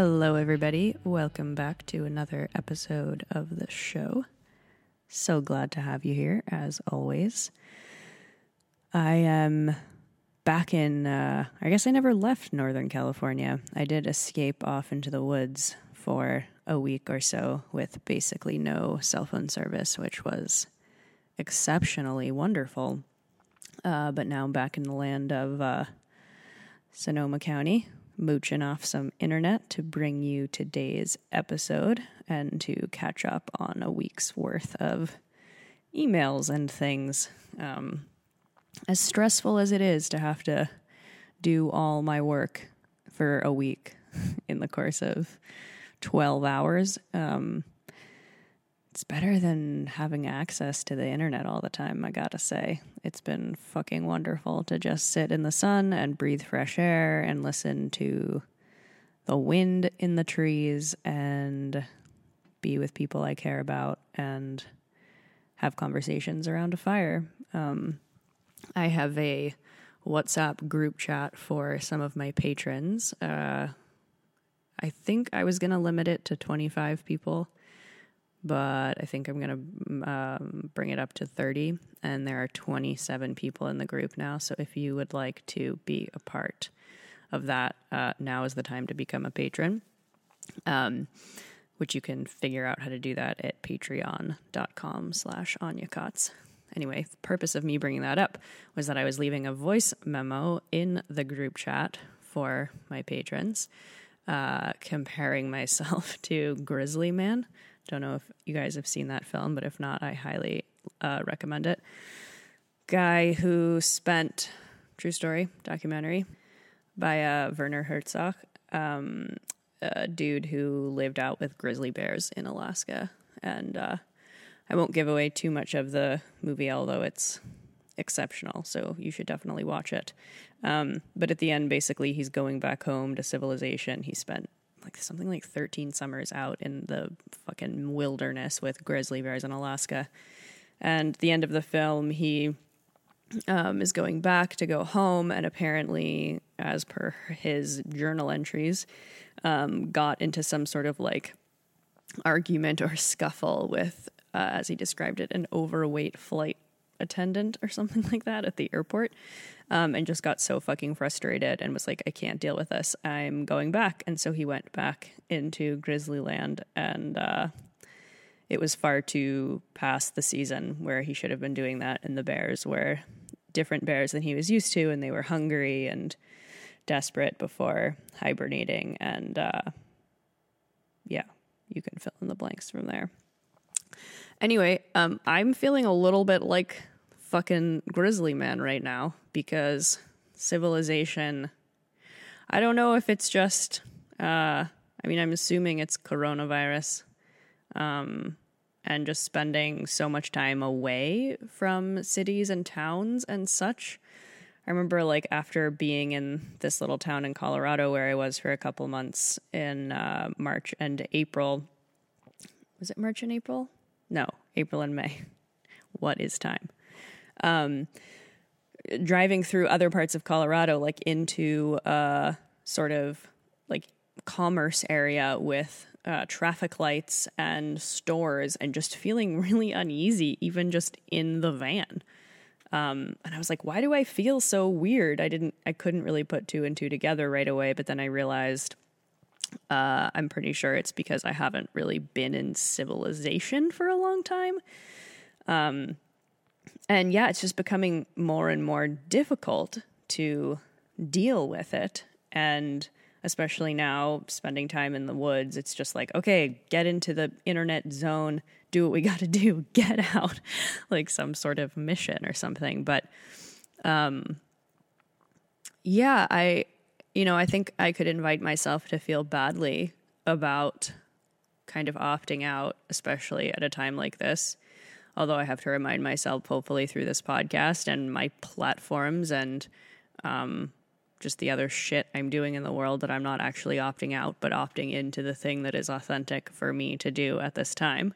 Hello, everybody. Welcome back to another episode of the show. So glad to have you here, as always. I am back in, uh, I guess I never left Northern California. I did escape off into the woods for a week or so with basically no cell phone service, which was exceptionally wonderful. Uh, but now I'm back in the land of uh, Sonoma County, mooching off some internet to bring you today's episode and to catch up on a week's worth of emails and things. Um, as stressful as it is to have to do all my work for a week in the course of 12 hours, um, it's better than having access to the internet all the time, I gotta say. It's been fucking wonderful to just sit in the sun and breathe fresh air and listen to the wind in the trees and be with people I care about and have conversations around a fire. Um, I have a WhatsApp group chat for some of my patrons. Uh, I think I was going to limit it to 25 people, but I think I'm going to um, bring it up to 30. And there are 27 people in the group now. So if you would like to be a part of that, uh, now is the time to become a patron. Um, which you can figure out how to do that at patreon.com slash Anya Kaats. Anyway, the purpose of me bringing that up was that I was leaving a voice memo in the group chat for my patrons, uh, comparing myself to Grizzly Man. Don't know if you guys have seen that film, but if not, I highly uh, recommend it. Guy who spent, true story, documentary by uh, Werner Herzog, um, a dude who lived out with grizzly bears in Alaska. And uh, I won't give away too much of the movie, although it's exceptional. So you should definitely watch it. Um, but at the end, basically, he's going back home to civilization. He spent like something like 13 summers out in the fucking wilderness with grizzly bears in Alaska. And the end of the film, he um, is going back to go home, and apparently, as per his journal entries, um, got into some sort of like argument or scuffle with, uh, as he described it, an overweight flight attendant or something like that at the airport. Um, and just got so fucking frustrated and was like, I can't deal with this. I'm going back. And so he went back into Grizzly Land and uh, it was far too past the season where he should have been doing that. And the bears were different bears than he was used to, and they were hungry and desperate before hibernating. And uh, yeah, you can fill in the blanks from there. Anyway, um, I'm feeling a little bit like fucking Grizzly Man right now because civilization. I don't know if it's just. Uh, I mean, I'm assuming it's coronavirus. Um, and just spending so much time away from cities and towns and such. I remember like after being in this little town in Colorado where I was for a couple months in uh, March and April. Was it March and April? No, April and May. What is time? Um, driving through other parts of Colorado, like into a sort of like commerce area with uh, traffic lights and stores, and just feeling really uneasy, even just in the van. Um, and I was like, why do I feel so weird? I didn't, I couldn't really put two and two together right away. But then I realized Uh, I'm pretty sure it's because I haven't really been in civilization for a long time. Um, and yeah, it's just becoming more and more difficult to deal with it. And especially now, spending time in the woods, it's just like, okay, get into the internet zone, do what we got to do, get out, like some sort of mission or something. But um, yeah, I, you know, I think I could invite myself to feel badly about kind of opting out, especially at a time like this. Although I have to remind myself, hopefully, through this podcast and my platforms and um, just the other shit I'm doing in the world, that I'm not actually opting out, but opting into the thing that is authentic for me to do at this time.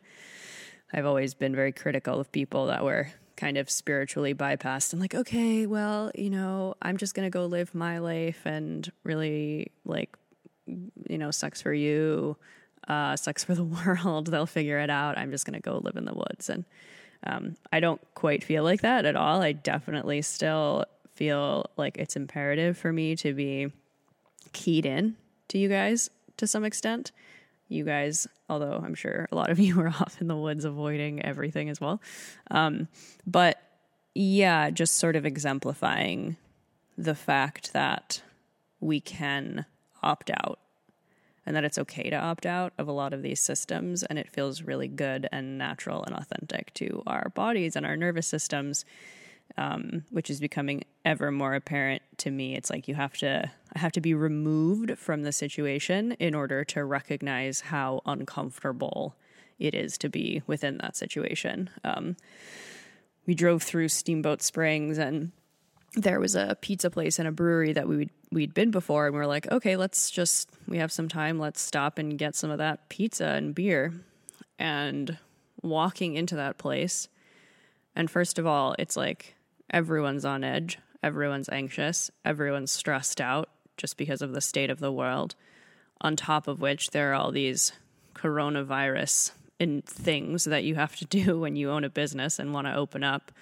I've always been very critical of people that were kind of spiritually bypassed. I'm like, okay, well, you know, I'm just going to go live my life and really like, you know, sucks for you, uh, sucks for the world. They'll figure it out. I'm just going to go live in the woods. And um, I don't quite feel like that at all. I definitely still feel like it's imperative for me to be keyed in to you guys to some extent you guys, although I'm sure a lot of you are off in the woods avoiding everything as well. Um, but yeah, just sort of exemplifying the fact that we can opt out and that it's okay to opt out of a lot of these systems and it feels really good and natural and authentic to our bodies and our nervous systems um, which is becoming ever more apparent to me. It's like you have to I have to be removed from the situation in order to recognize how uncomfortable it is to be within that situation. Um, we drove through Steamboat Springs and there was a pizza place and a brewery that we would, we'd been before and we are like, okay, let's just we have some time, let's stop and get some of that pizza and beer. And walking into that place, and first of all, it's like everyone's on edge, everyone's anxious, everyone's stressed out just because of the state of the world. On top of which, there are all these coronavirus in things that you have to do when you own a business and want to open up.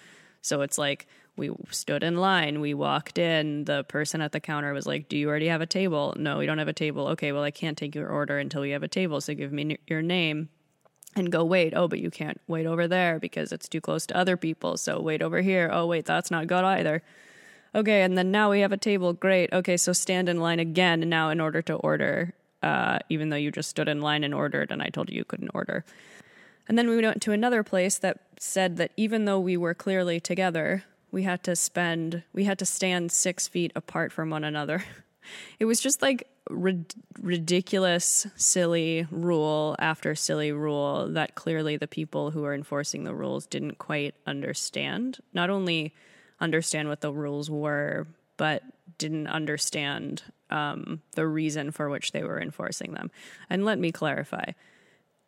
So it's like we stood in line, we walked in, the person at the counter was like, "Do you already have a table?" "No, we don't have a table." "Okay, well I can't take your order until we have a table, so give me your name." and go wait oh but you can't wait over there because it's too close to other people so wait over here oh wait that's not good either okay and then now we have a table great okay so stand in line again now in order to order uh, even though you just stood in line and ordered and i told you you couldn't order and then we went to another place that said that even though we were clearly together we had to spend we had to stand six feet apart from one another it was just like rid- ridiculous, silly rule after silly rule that clearly the people who are enforcing the rules didn't quite understand. Not only understand what the rules were, but didn't understand um, the reason for which they were enforcing them. And let me clarify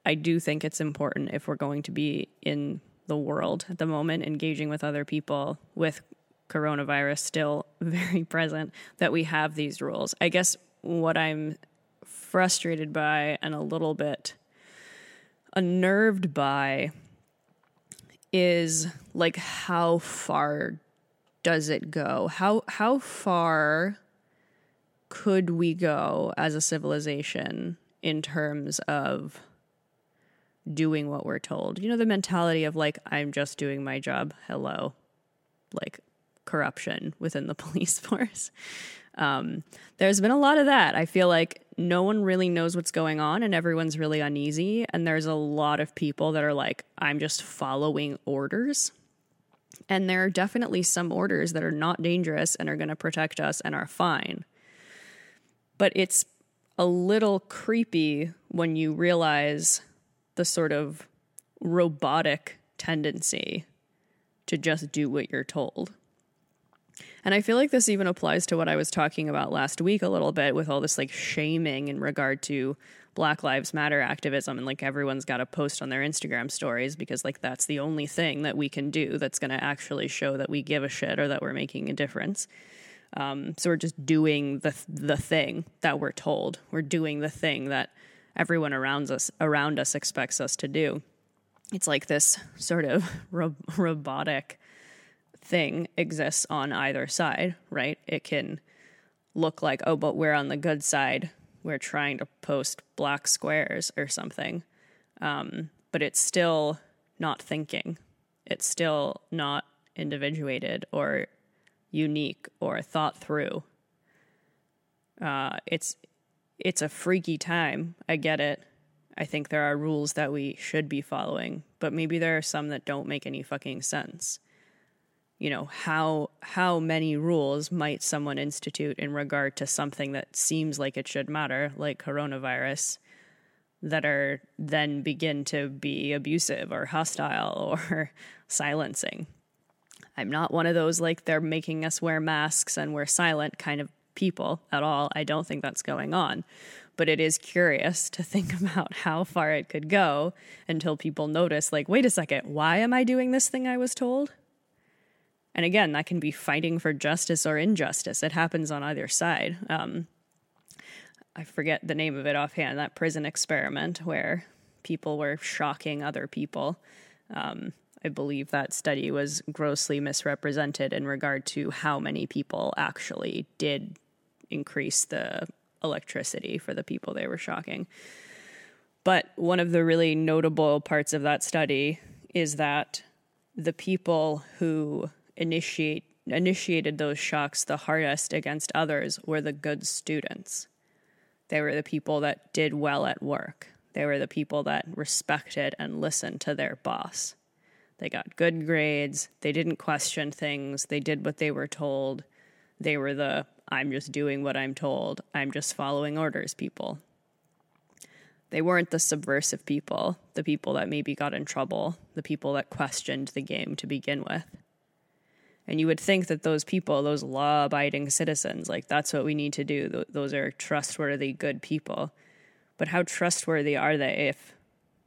I do think it's important if we're going to be in the world at the moment, engaging with other people with coronavirus still very present, that we have these rules. I guess what I'm frustrated by and a little bit unnerved by is like how far does it go? How how far could we go as a civilization in terms of doing what we're told? You know, the mentality of like I'm just doing my job. Hello. Like corruption within the police force. Um, there's been a lot of that. I feel like no one really knows what's going on and everyone's really uneasy. And there's a lot of people that are like, I'm just following orders. And there are definitely some orders that are not dangerous and are going to protect us and are fine. But it's a little creepy when you realize the sort of robotic tendency to just do what you're told. And I feel like this even applies to what I was talking about last week a little bit with all this like shaming in regard to Black Lives Matter activism and like everyone's got to post on their Instagram stories because like that's the only thing that we can do that's going to actually show that we give a shit or that we're making a difference. Um, so we're just doing the the thing that we're told. We're doing the thing that everyone around us around us expects us to do. It's like this sort of ro- robotic thing exists on either side, right? It can look like, oh, but we're on the good side we're trying to post black squares or something. Um, but it's still not thinking. It's still not individuated or unique or thought through. Uh, it's it's a freaky time. I get it. I think there are rules that we should be following, but maybe there are some that don't make any fucking sense. You know, how how many rules might someone institute in regard to something that seems like it should matter, like coronavirus, that are then begin to be abusive or hostile or silencing? I'm not one of those like they're making us wear masks and we're silent kind of people at all. I don't think that's going on. But it is curious to think about how far it could go until people notice, like, wait a second, why am I doing this thing I was told? And again, that can be fighting for justice or injustice. It happens on either side. Um, I forget the name of it offhand, that prison experiment where people were shocking other people. Um, I believe that study was grossly misrepresented in regard to how many people actually did increase the electricity for the people they were shocking. But one of the really notable parts of that study is that the people who initiate initiated those shocks the hardest against others were the good students. They were the people that did well at work. They were the people that respected and listened to their boss. They got good grades. They didn't question things. They did what they were told. They were the I'm just doing what I'm told. I'm just following orders people. They weren't the subversive people, the people that maybe got in trouble, the people that questioned the game to begin with. And you would think that those people, those law abiding citizens, like that's what we need to do. Those are trustworthy, good people. But how trustworthy are they if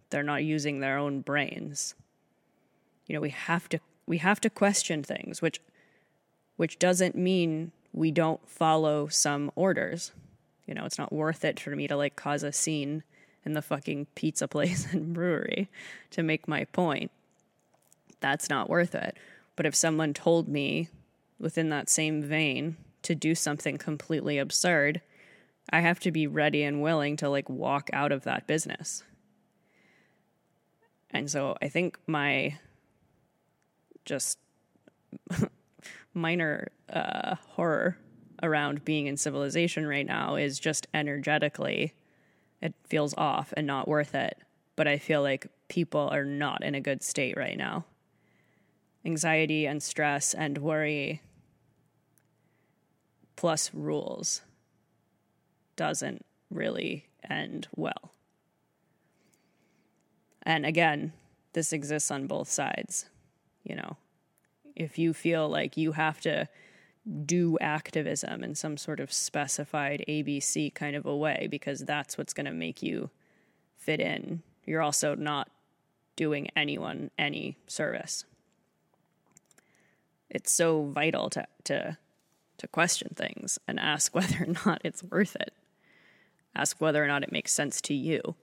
they're not using their own brains? you know we have to we have to question things which which doesn't mean we don't follow some orders. You know it's not worth it for me to like cause a scene in the fucking pizza place and brewery to make my point. That's not worth it. But if someone told me within that same vein to do something completely absurd i have to be ready and willing to like walk out of that business. And so i think my just minor uh, horror around being in civilization right now is just energetically it feels off and not worth it. But i feel like people are not in a good state right now. Anxiety and stress and worry plus rules doesn't really end well. And again this exists on both sides you know, if you feel like you have to do activism in some sort of specified ABC kind of a way because that's what's going to make you fit in, you're also not doing anyone any service. It's so vital to to to question things and ask whether or not it's worth it. Ask whether or not it makes sense to you.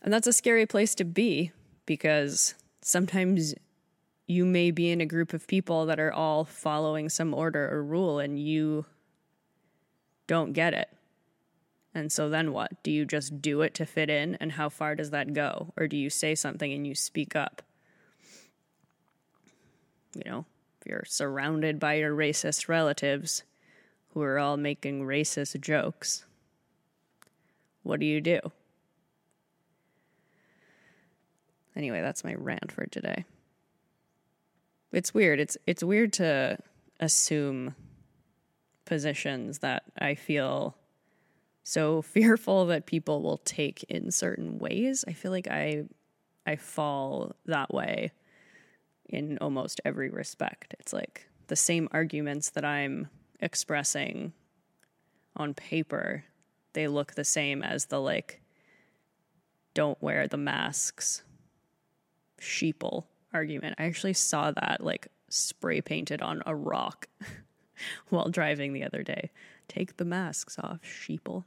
And that's a scary place to be because sometimes you may be in a group of people that are all following some order or rule and you don't get it. And so then what? Do you just do it to fit in? And how far does that go? Or do you say something and you speak up? You know, if you're surrounded by your racist relatives who are all making racist jokes, what do you do? Anyway, that's my rant for today. It's weird. It's it's weird to assume positions that I feel so fearful that people will take in certain ways. I feel like I I fall that way in almost every respect. It's like the same arguments that I'm expressing on paper, they look the same as the like don't wear the masks sheeple argument. I actually saw that like spray painted on a rock while driving the other day. Take the masks off, sheeple.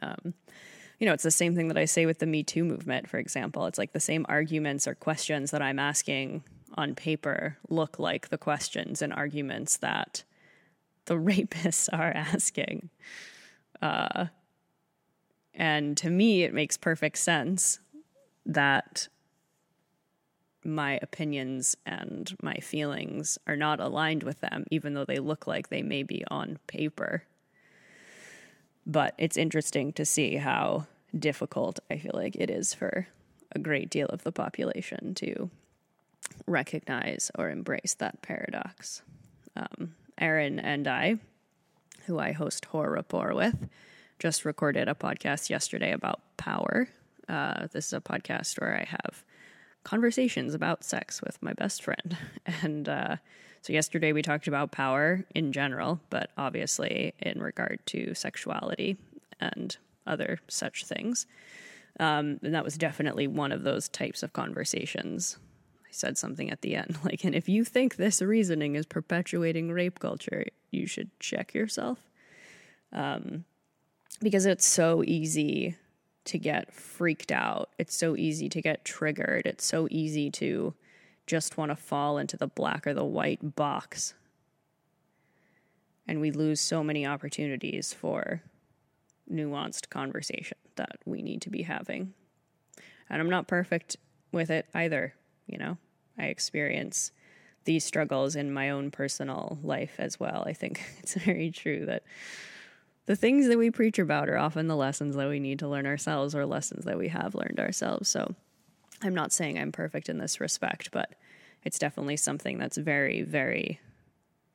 Um, you know, it's the same thing that I say with the Me Too movement, for example. It's like the same arguments or questions that I'm asking on paper look like the questions and arguments that the rapists are asking. Uh, and to me, it makes perfect sense that my opinions and my feelings are not aligned with them, even though they look like they may be on paper. But it's interesting to see how difficult I feel like it is for a great deal of the population to recognize or embrace that paradox. Um, Aaron and I, who I host Horror Rapport with, just recorded a podcast yesterday about power. Uh, this is a podcast where I have conversations about sex with my best friend. And uh, so yesterday we talked about power in general, but obviously in regard to sexuality and other such things. Um, and that was definitely one of those types of conversations. I said something at the end like, and if you think this reasoning is perpetuating rape culture, you should check yourself. Um, because it's so easy to get freaked out. It's so easy to get triggered. It's so easy to just want to fall into the black or the white box. And we lose so many opportunities for nuanced conversation that we need to be having. And I'm not perfect with it either, you know. I experience these struggles in my own personal life as well. I think it's very true that the things that we preach about are often the lessons that we need to learn ourselves or lessons that we have learned ourselves. So I'm not saying I'm perfect in this respect, but it's definitely something that's very, very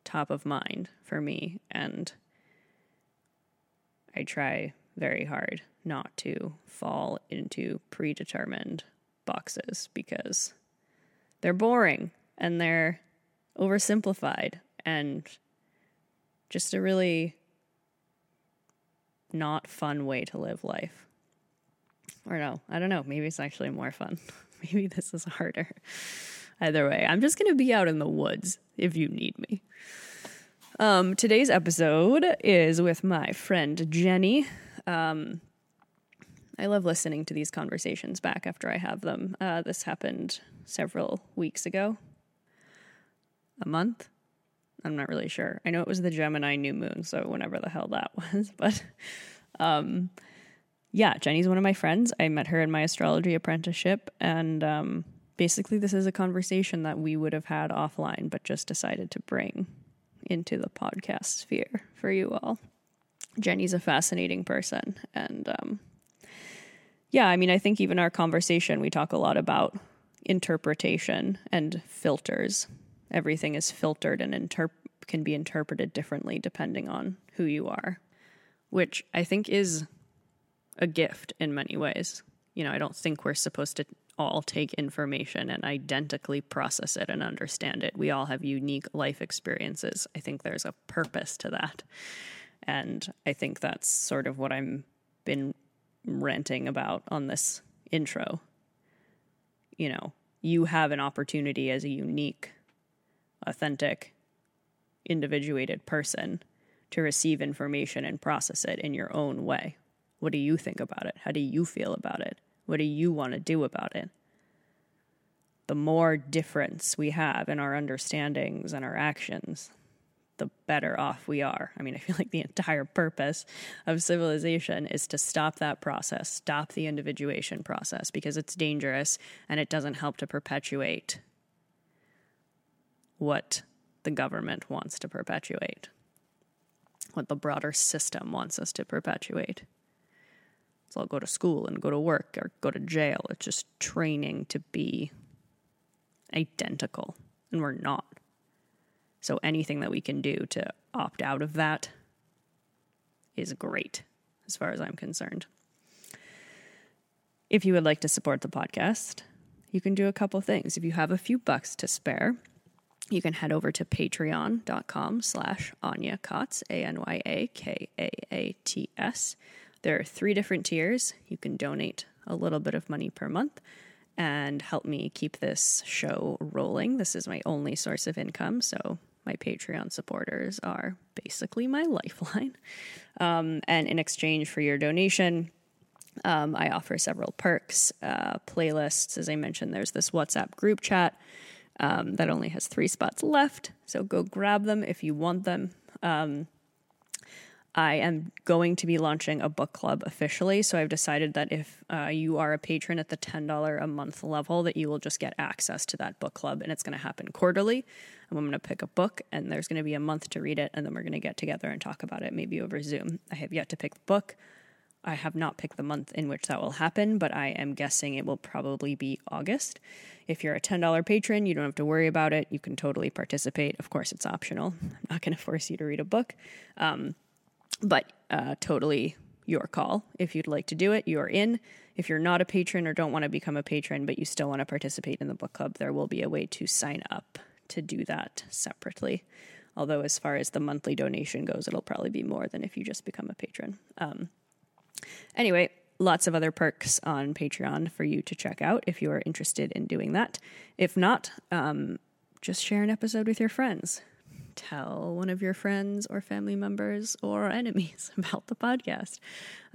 top of mind for me. And I try very hard not to fall into predetermined boxes because they're boring and they're oversimplified and just a really not fun way to live life. Or no, I don't know. Maybe it's actually more fun. Maybe this is harder. Either way, I'm just going to be out in the woods if you need me. Um, today's episode is with my friend Jenny. Um, I love listening to these conversations back after I have them. Uh, this happened several weeks ago, a month. I'm not really sure. I know it was the Gemini new moon, so whenever the hell that was. But um, yeah, Jenny's one of my friends. I met her in my astrology apprenticeship, and um, basically, this is a conversation that we would have had offline, but just decided to bring into the podcast sphere for you all. Jenny's a fascinating person, and um, yeah, I mean, I think even our conversation, we talk a lot about interpretation and filters everything is filtered and interp- can be interpreted differently depending on who you are, which I think is a gift in many ways. You know, I don't think we're supposed to all take information and identically process it and understand it. We all have unique life experiences. I think there's a purpose to that. And I think that's sort of what I'm been ranting about on this intro. You know, you have an opportunity as a unique authentic, individuated person to receive information and process it in your own way. What do you think about it? How do you feel about it? What do you want to do about it? The more difference we have in our understandings and our actions, the better off we are. I mean, I feel like the entire purpose of civilization is to stop that process, stop the individuation process, because it's dangerous and it doesn't help to perpetuate what the government wants to perpetuate, what the broader system wants us to perpetuate. So I'll go to school and go to work or go to jail. It's just training to be identical, and we're not. So anything that we can do to opt out of that is great, as far as I'm concerned. If you would like to support the podcast, you can do a couple things. If you have a few bucks to spare, you can head over to patreon.com slash Anya Kaats, A-N-Y-A-K-A-A-T-S. There are three different tiers. You can donate a little bit of money per month and help me keep this show rolling. This is my only source of income, so my Patreon supporters are basically my lifeline. Um, and in exchange for your donation, um, I offer several perks, uh, playlists. As I mentioned, there's this WhatsApp group chat um, that only has three spots left, so go grab them if you want them. Um, I am going to be launching a book club officially. So I've decided that if uh, you are a patron at the $10 a month level, that you will just get access to that book club. And it's going to happen quarterly. And I'm going to pick a book, and there's going to be a month to read it. And then we're going to get together and talk about it, maybe over Zoom. I have yet to pick the book. I have not picked the month in which that will happen, but I am guessing it will probably be August. If you're a $10 patron, you don't have to worry about it. You can totally participate. Of course, it's optional. I'm not going to force you to read a book. Um, but uh, totally your call. If you'd like to do it, you're in. If you're not a patron or don't want to become a patron, but you still want to participate in the book club, there will be a way to sign up to do that separately. Although, as far as the monthly donation goes, it'll probably be more than if you just become a patron. Um, anyway, lots of other perks on Patreon for you to check out if you are interested in doing that. If not, um, just share an episode with your friends tell one of your friends or family members or enemies about the podcast.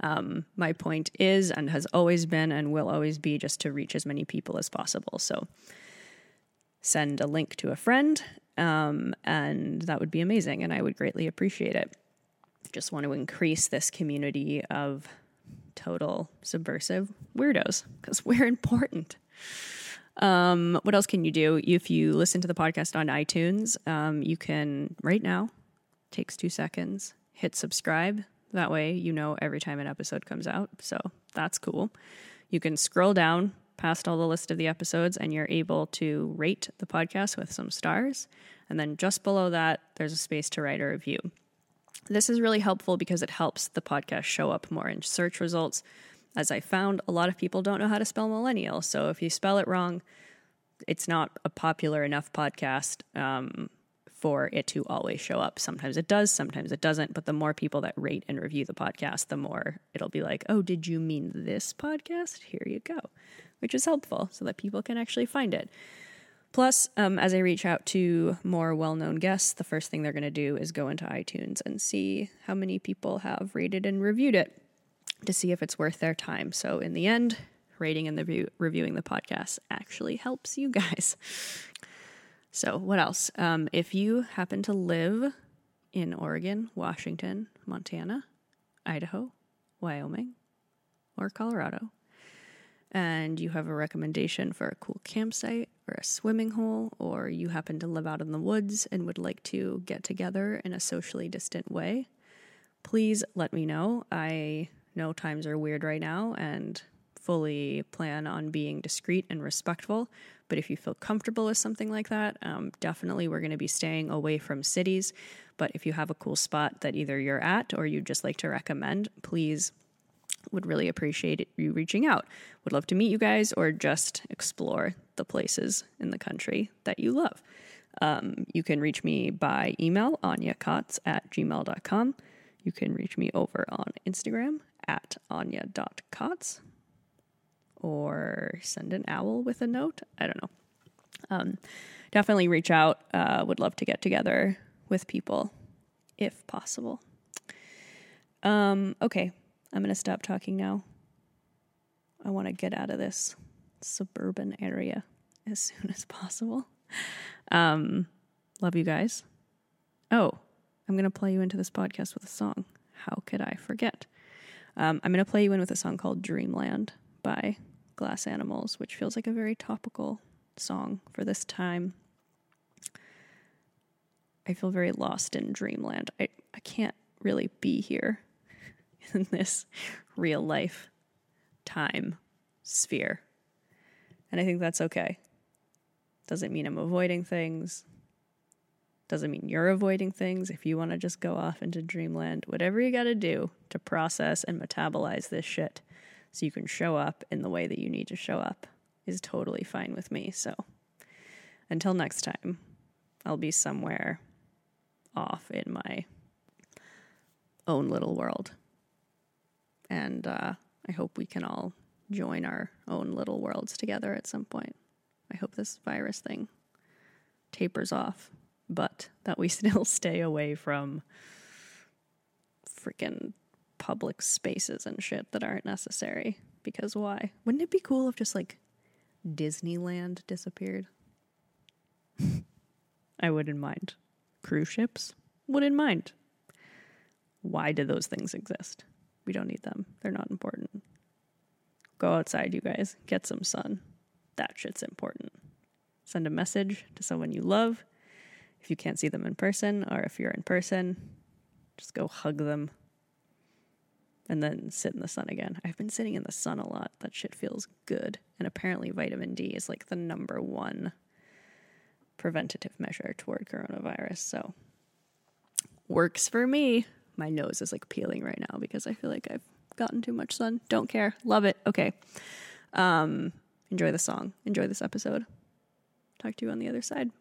Um, my point is and has always been and will always be just to reach as many people as possible. So send a link to a friend, um, and that would be amazing, and I would greatly appreciate it. Just want to increase this community of total subversive weirdos because we're important. Um, what else can you do? If you listen to the podcast on iTunes, um, you can right now, takes two seconds, hit subscribe. That way you know every time an episode comes out. So that's cool. You can scroll down past all the list of the episodes and you're able to rate the podcast with some stars. And then just below that, there's a space to write a review. This is really helpful because it helps the podcast show up more in search results as I found, a lot of people don't know how to spell millennial. So if you spell it wrong, it's not a popular enough podcast um, for it to always show up. Sometimes it does, sometimes it doesn't. But the more people that rate and review the podcast, the more it'll be like, oh, did you mean this podcast? Here you go, which is helpful so that people can actually find it. Plus, um, as I reach out to more well known guests, the first thing they're going to do is go into iTunes and see how many people have rated and reviewed it to see if it's worth their time. So in the end, rating and the view, reviewing the podcast actually helps you guys. So what else? Um, if you happen to live in Oregon, Washington, Montana, Idaho, Wyoming, or Colorado, and you have a recommendation for a cool campsite or a swimming hole, or you happen to live out in the woods and would like to get together in a socially distant way, please let me know. I know times are weird right now and fully plan on being discreet and respectful. But if you feel comfortable with something like that, um, definitely we're going to be staying away from cities. But if you have a cool spot that either you're at or you'd just like to recommend, please would really appreciate you reaching out. Would love to meet you guys or just explore the places in the country that you love. Um, you can reach me by email, anyakaats at gmail.com. You can reach me over on Instagram at anya.kaats or send an owl with a note. I don't know. Um, definitely reach out. Uh, would love to get together with people if possible. Um, okay, I'm going to stop talking now. I want to get out of this suburban area as soon as possible. Um, love you guys. Oh, I'm going to play you into this podcast with a song. How could I forget? Um, I'm going to play you in with a song called Dreamland by Glass Animals, which feels like a very topical song for this time. I feel very lost in dreamland. I, I can't really be here in this real life time sphere. And I think that's okay. Doesn't mean I'm avoiding things. Doesn't mean you're avoiding things. If you want to just go off into dreamland, whatever you got to do to process and metabolize this shit so you can show up in the way that you need to show up is totally fine with me. So until next time, I'll be somewhere off in my own little world. And uh, I hope we can all join our own little worlds together at some point. I hope this virus thing tapers off but that we still stay away from freaking public spaces and shit that aren't necessary. Because why? Wouldn't it be cool if just like Disneyland disappeared? I wouldn't mind. Cruise ships? Wouldn't mind. Why do those things exist? We don't need them. They're not important. Go outside, you guys. Get some sun. That shit's important. Send a message to someone you love. If you can't see them in person, or if you're in person, just go hug them and then sit in the sun again. I've been sitting in the sun a lot. That shit feels good. And apparently, vitamin D is like the number one preventative measure toward coronavirus. So, works for me. My nose is like peeling right now because I feel like I've gotten too much sun. Don't care. Love it. Okay. Um, enjoy the song. Enjoy this episode. Talk to you on the other side.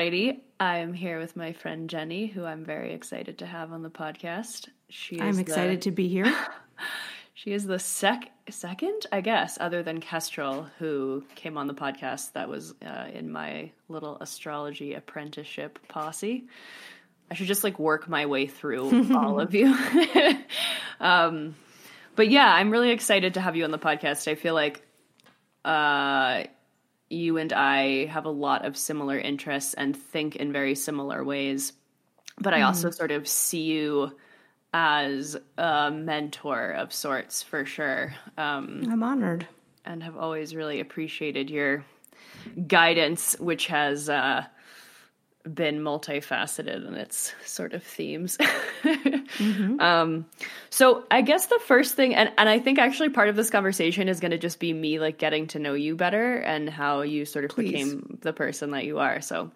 Alrighty, I'm here with my friend Jenny, who I'm very excited to have on the podcast. She I'm excited the, to be here. She is the sec second, I guess, other than Kestrel, who came on the podcast. That was uh, in my little astrology apprenticeship posse. I should just like work my way through all of you. um, but yeah, I'm really excited to have you on the podcast. I feel like uh, you and I have a lot of similar interests and think in very similar ways. But I also sort of see you as a mentor of sorts for sure. Um, I'm honored. and have always really appreciated your guidance, which has uh, been multifaceted in its sort of themes. Mm-hmm. um, so I guess the first thing, and, and I think actually part of this conversation is going to just be me like getting to know you better and how you sort of Please. became the person that you are. So,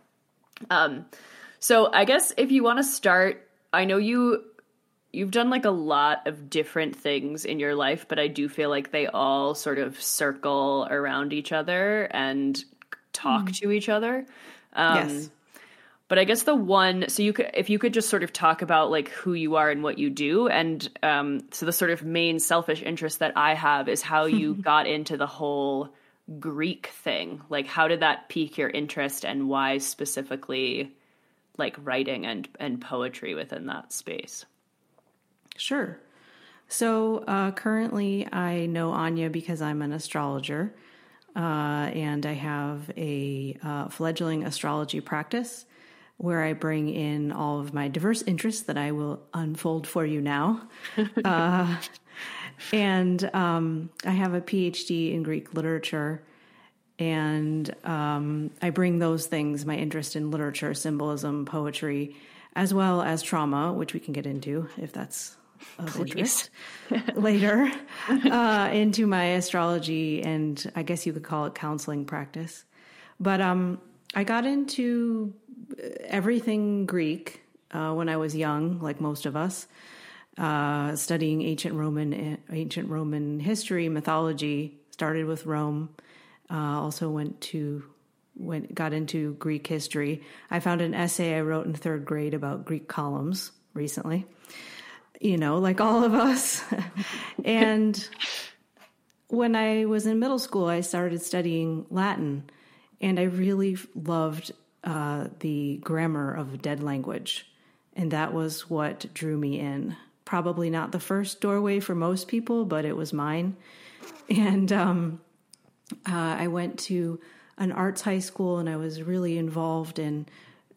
um, so I guess if you want to start, I know you you've done like a lot of different things in your life, but I do feel like they all sort of circle around each other and talk to each other. Um, yes. But I guess the one, so you could, if you could just sort of talk about like who you are and what you do, and um, so the sort of main selfish interest that I have is how you got into the whole Greek thing. Like, how did that pique your interest, and why specifically, like writing and and poetry within that space? Sure. So uh, currently, I know Anya because I'm an astrologer, uh, and I have a uh, fledgling astrology practice where I bring in all of my diverse interests that I will unfold for you now. uh, and um, I have a PhD in Greek literature. And um, I bring those things, my interest in literature, symbolism, poetry, as well as trauma, which we can get into if that's of interest later, uh, into my astrology and I guess you could call it counseling practice. But um, I got into everything Greek uh, when I was young, like most of us, uh, studying ancient Roman ancient Roman history, mythology. Started with Rome. Uh, also went to went got into Greek history. I found an essay I wrote in third grade about Greek columns recently. You know, like all of us. and when I was in middle school, I started studying Latin, and I really loved uh, the grammar of dead language. And that was what drew me in. Probably not the first doorway for most people, but it was mine. And um, uh, I went to an arts high school and I was really involved in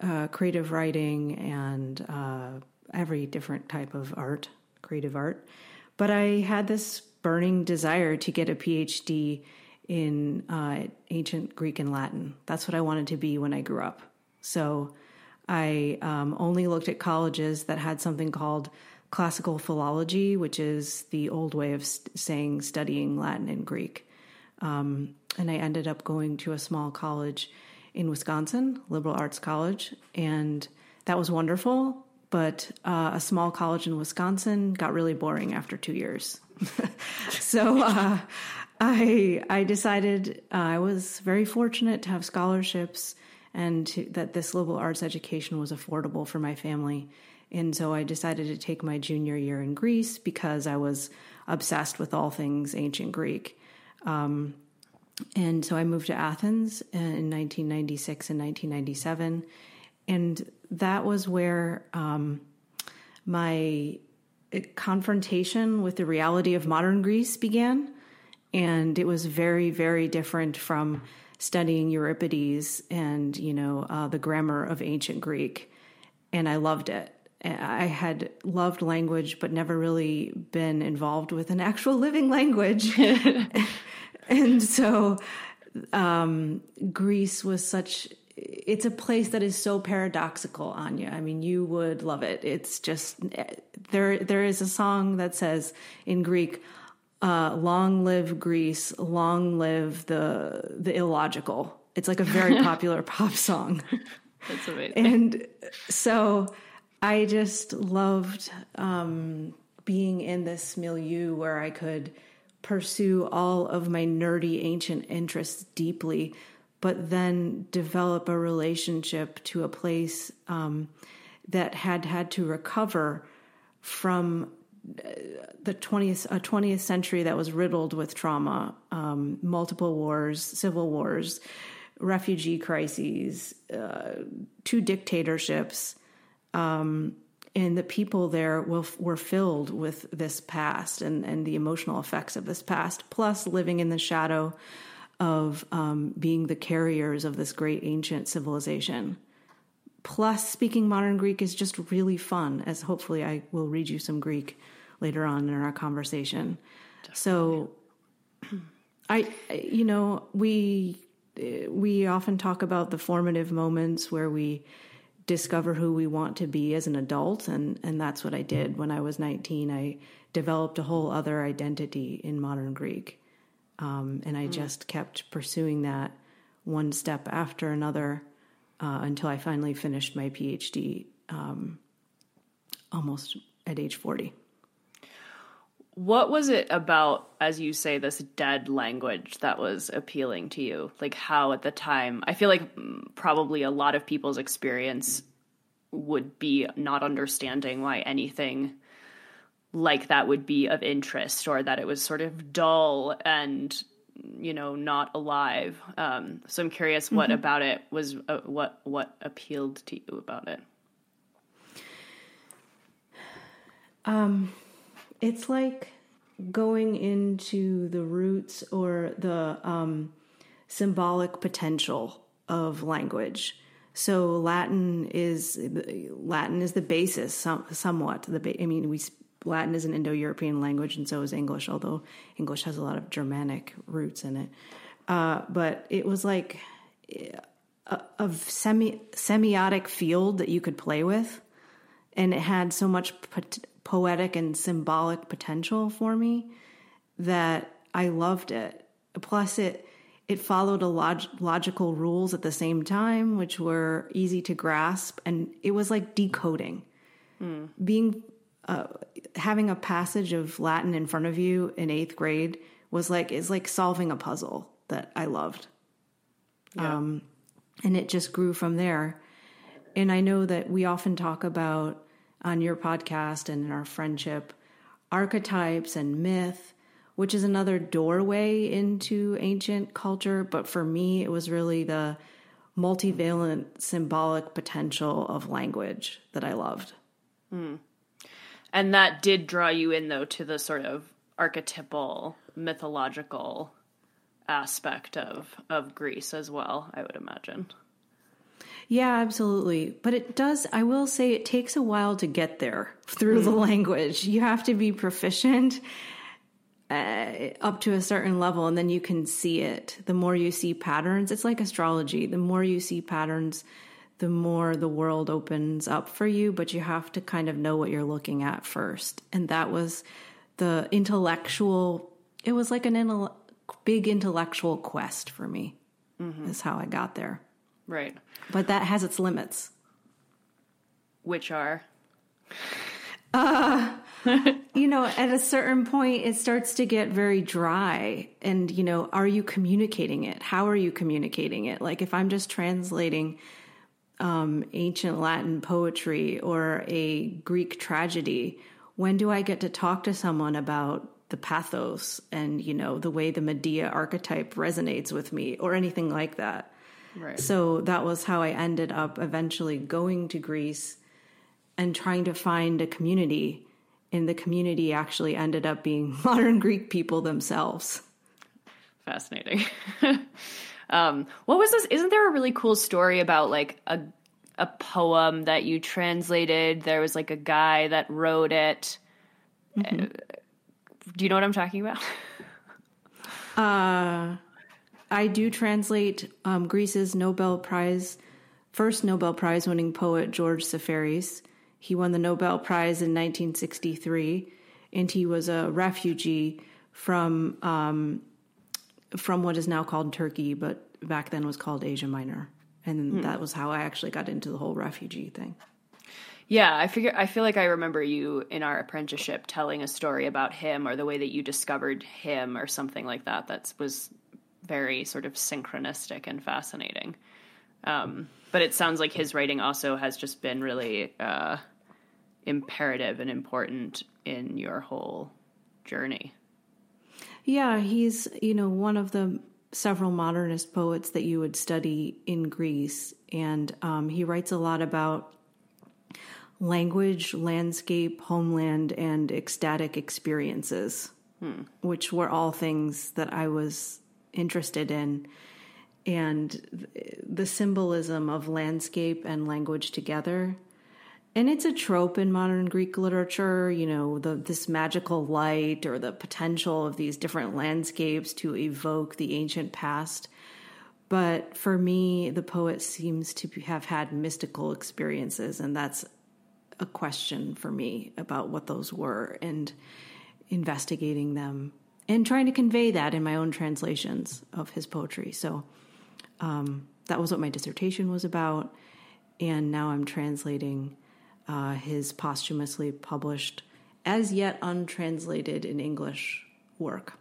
uh, creative writing and uh, every different type of art, creative art. But I had this burning desire to get a PhD in uh, ancient Greek and Latin. That's what I wanted to be when I grew up. So I um, only looked at colleges that had something called classical philology, which is the old way of st- saying studying Latin and Greek. Um, and I ended up going to a small college in Wisconsin, liberal arts college, and that was wonderful. But uh, a small college in Wisconsin got really boring after two years. so uh, I I decided uh, I was very fortunate to have scholarships and to, that this liberal arts education was affordable for my family. And so I decided to take my junior year in Greece because I was obsessed with all things ancient Greek. Um, and so I moved to Athens in 1996 and 1997. And that was where um, my confrontation with the reality of modern Greece began. And it was very, very different from studying Euripides and, you know, uh, the grammar of ancient Greek. And I loved it. I had loved language, but never really been involved with an actual living language. and so um, Greece was such it's a place that is so paradoxical anya i mean you would love it it's just there there is a song that says in greek uh, long live greece. Long live the the illogical. It's like a very popular pop song. That's amazing. and so I just loved um, being in this milieu where I could pursue all of my nerdy ancient interests deeply, but then develop a relationship to a place um, that had had to recover from the 20th, a 20th century that was riddled with trauma, um, multiple wars, civil wars, refugee crises, uh, two dictatorships um, and the people there will, were filled with this past and, and the emotional effects of this past, plus living in the shadow of um, being the carriers of this great ancient civilization. Plus, speaking modern Greek is just really fun, as hopefully I will read you some Greek later on in our conversation. So, I, you know, we we often talk about the formative moments where we discover who we want to be as an adult and and that's what I did. When I was 19 I developed a whole other identity in modern Greek. Um, and I just kept pursuing that one step after another uh, until I finally finished my PhD um, almost at age 40 What was it about, as you say, this dead language that was appealing to you? Like, how at the time, I feel like mm, probably a lot of people's experience would be not understanding why anything like that would be of interest or that it was sort of dull and you know not alive. Um, so i'm curious what about it was uh, what what appealed to you about it it's like going into the roots or the um, symbolic potential of language. So Latin is Latin is the basis, some, somewhat. The ba- I mean, we Latin is an Indo-European language, and so is English. Although English has a lot of Germanic roots in it, uh, but it was like a, a semi semiotic field that you could play with, and it had so much pot- poetic and symbolic potential for me that I loved it. Plus, it it followed a log- logical rules at the same time, which were easy to grasp, and it was like decoding. Being uh, having a passage of Latin in front of you in eighth grade was like is like solving a puzzle that I loved. Um, and it just grew from there. And I know that we often talk about on your podcast and in our friendship archetypes and myth, which is another doorway into ancient culture. But for me, it was really the multivalent symbolic potential of language that I loved. Hmm. and that did draw you in though to the sort of archetypal mythological aspect of of greece as well i would imagine Yeah, absolutely. But it does, I will say, it takes a while to get there through the language. You have to be proficient uh, up to a certain level, and then you can see it. The more you see patterns, it's like astrology. The more you see patterns, the more the world opens up for you, but you have to kind of know what you're looking at first. And that was the intellectual, it was like an intel- big intellectual quest for me, is how I got there. Right But that has its limits. which are Uh, you know, at a certain point, it starts to get very dry. And, you know, are you communicating it? How are you communicating it? Like, if I'm just translating um, ancient Latin poetry or a Greek tragedy, when do I get to talk to someone about the pathos and, you know, the way the Medea archetype resonates with me or anything like that? Right. So that was how I ended up eventually going to Greece and trying to find a community. And the community actually ended up being modern Greek people themselves. fascinating. Um what was this isn't there a really cool story about like a a poem that you translated? There was like a guy that wrote it. Uh, do you know what i'm talking about I do translate um, Greece's Nobel Prize, first Nobel Prize winning poet George Seferis. He won the Nobel Prize in 1963, and he was a refugee from um, from what is now called Turkey, but back then was called Asia Minor. And that was how I actually got into the whole refugee thing. Yeah, I figure I feel like I remember you in our apprenticeship telling a story about him or the way that you discovered him or something like that. That was very sort of synchronistic and fascinating. Um, but it sounds like his writing also has just been really uh, imperative and important in your whole journey. Yeah, he's, you know, one of the several modernist poets that you would study in Greece. And um, he writes a lot about language, landscape, homeland, and ecstatic experiences, which were all things that I was interested in. And the symbolism of landscape and language together and it's a trope in modern Greek literature, you know, the this magical light or the potential of these different landscapes to evoke the ancient past. But for me, the poet seems to have had mystical experiences, and that's a question for me about what those were and investigating them and trying to convey that in my own translations of his poetry. So um, that was what my dissertation was about. And now I'm translating uh, his posthumously published, as yet untranslated in English work,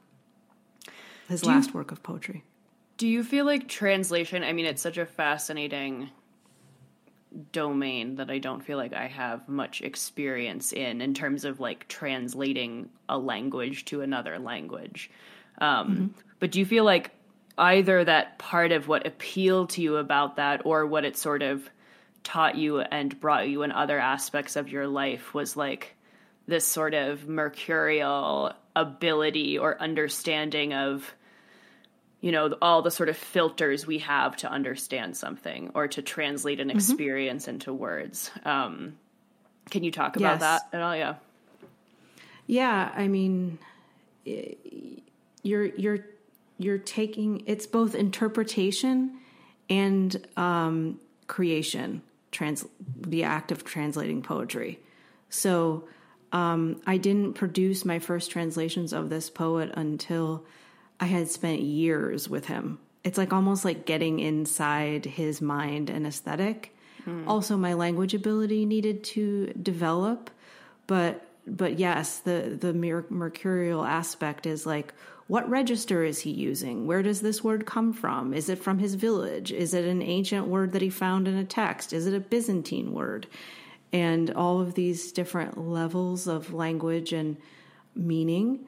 his Do you- last work of poetry. Do you feel like translation? I mean, it's such a fascinating domain that I don't feel like I have much experience in, in terms of like translating a language to another language. Um, But do you feel like either that part of what appealed to you about that or what it sort of taught you and brought you in other aspects of your life was like this sort of mercurial ability or understanding of you know all the sort of filters we have to understand something or to translate an experience into words um, can you talk about Yes. that at all yeah Yeah, I mean, you're you're you're taking it's both interpretation and um, creation. Trans the act of translating poetry. So um, I didn't produce my first translations of this poet until I had spent years with him. It's like almost like getting inside his mind and aesthetic. Hmm. Also, my language ability needed to develop, but but yes, the the mercurial aspect is like what register is he using? Where does this word come from? Is it from his village? Is it an ancient word that he found in a text? Is it a Byzantine word? And all of these different levels of language and meaning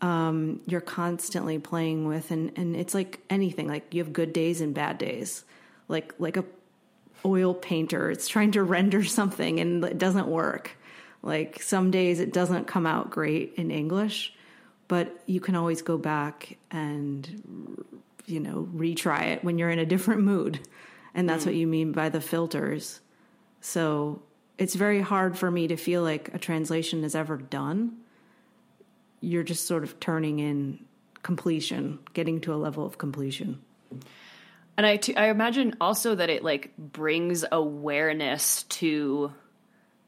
um, you're constantly playing with and, and it's like anything like you have good days and bad days. Like like a oil painter it's trying to render something and it doesn't work. Like some days it doesn't come out great in english but you can always go back and you know retry it when you're in a different mood. And that's what you mean by the filters. So it's very hard for me to feel like a translation is ever done you're just sort of turning in completion, getting to a level of completion. And I, t- I imagine also that it like brings awareness to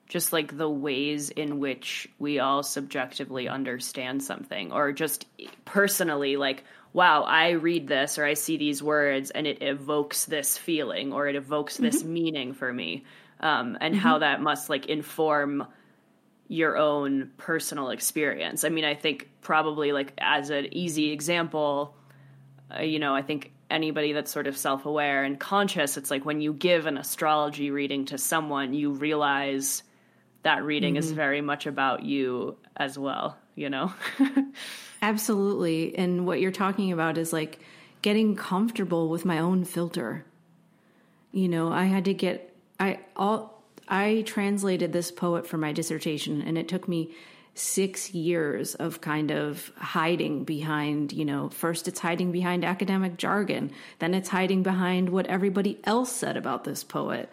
just like the ways in which we all subjectively understand something, or just personally, like, wow, I read this or I see these words and it evokes this feeling or it evokes this meaning for me, um, and how that must like inform your own personal experience. I mean, I think probably like as an easy example, uh, you know, I think anybody that's sort of self aware and conscious, it's like when you give an astrology reading to someone, you realize that reading is very much about you as well, you know? Absolutely. And what you're talking about is like getting comfortable with my own filter. You know, I had to get I all I translated this poet for my dissertation and it took me 6 years of kind of hiding behind, you know, first it's hiding behind academic jargon, then it's hiding behind what everybody else said about this poet.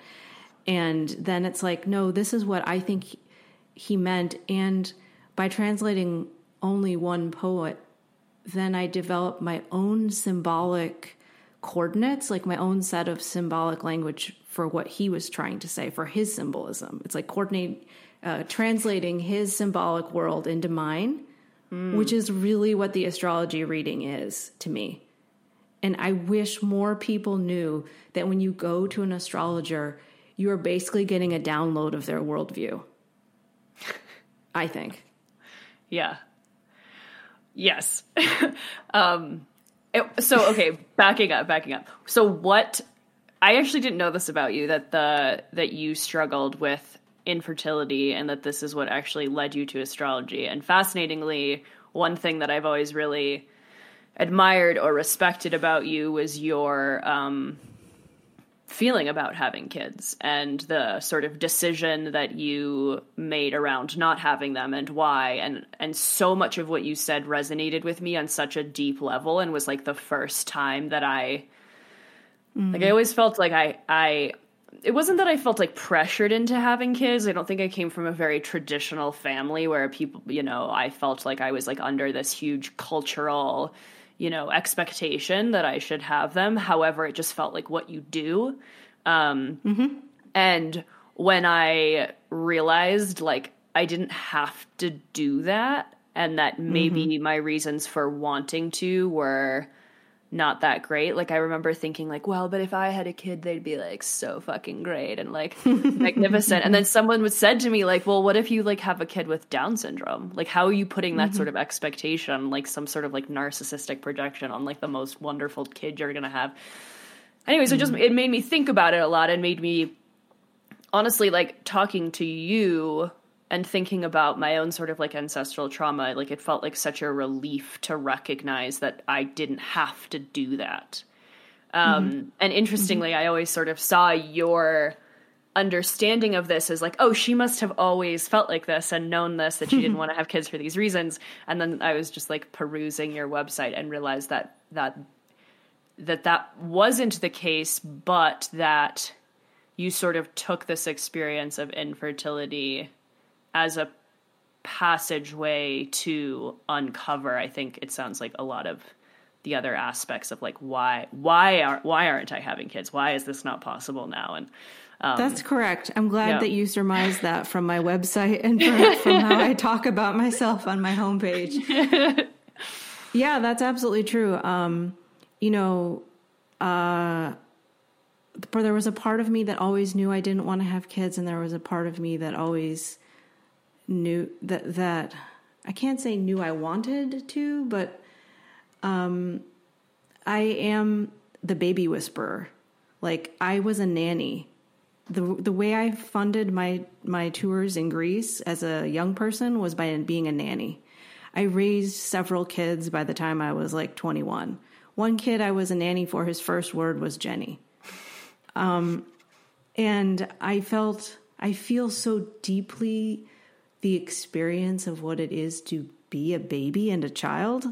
And then it's like, no, this is what I think he meant. And by translating only one poet, then I developed my own symbolic coordinates, like my own set of symbolic language for what he was trying to say, for his symbolism. It's like coordinate, uh, translating his symbolic world into mine, which is really what the astrology reading is to me. And I wish more people knew that when you go to an astrologer, you are basically getting a download of their worldview. I think. Yeah. Yes. um, it- so okay, backing up, backing up. So what? I actually didn't know this about you that the that you struggled with infertility and that this is what actually led you to astrology. And fascinatingly, one thing that I've always really admired or respected about you was your um, feeling about having kids and the sort of decision that you made around not having them and why and and so much of what you said resonated with me on such a deep level and was like the first time that I like I mm. always felt like I I it wasn't that I felt like pressured into having kids. I don't think I came from a very traditional family where people, you know, I felt like I was like under this huge cultural, you know, expectation that I should have them. However, it just felt like what you do. Um, And when I realized like I didn't have to do that, and that maybe my reasons for wanting to were not that great. Like I remember thinking like, well, but if I had a kid, they'd be like so fucking great and like magnificent. And then someone would said to me like, well, what if you like have a kid with Down syndrome? Like how are you putting that mm-hmm. sort of expectation, like some sort of like narcissistic projection on like the most wonderful kid you're gonna have? Anyways, it just mm-hmm. it made me think about it a lot and made me honestly like talking to you and thinking about my own sort of like ancestral trauma like it felt like such a relief to recognize that i didn't have to do that. Um and interestingly i always sort of saw your understanding of this as like oh she must have always felt like this and known this that she didn't want to have kids for these reasons. And then i was just like perusing your website and realized that that that that wasn't the case but that you sort of took this experience of infertility as a passageway to uncover i think it sounds like a lot of the other aspects of like why why are why aren't i having kids why is this not possible now and That's correct. I'm glad yeah. that you surmised that from my website and from, how I talk about myself on my homepage. yeah, that's absolutely true. Um, you know, uh, there was a part of me that always knew I didn't want to have kids, and there was a part of me that always knew that that I can't say knew I wanted to, but um, I am the baby whisperer. Like I was a nanny. The the way I funded my my tours in Greece as a young person was by being a nanny. I raised several kids by the time I was like 21. One kid I was a nanny for, his first word was Jenny. Um, and I felt, I feel so deeply the experience of what it is to be a baby and a child.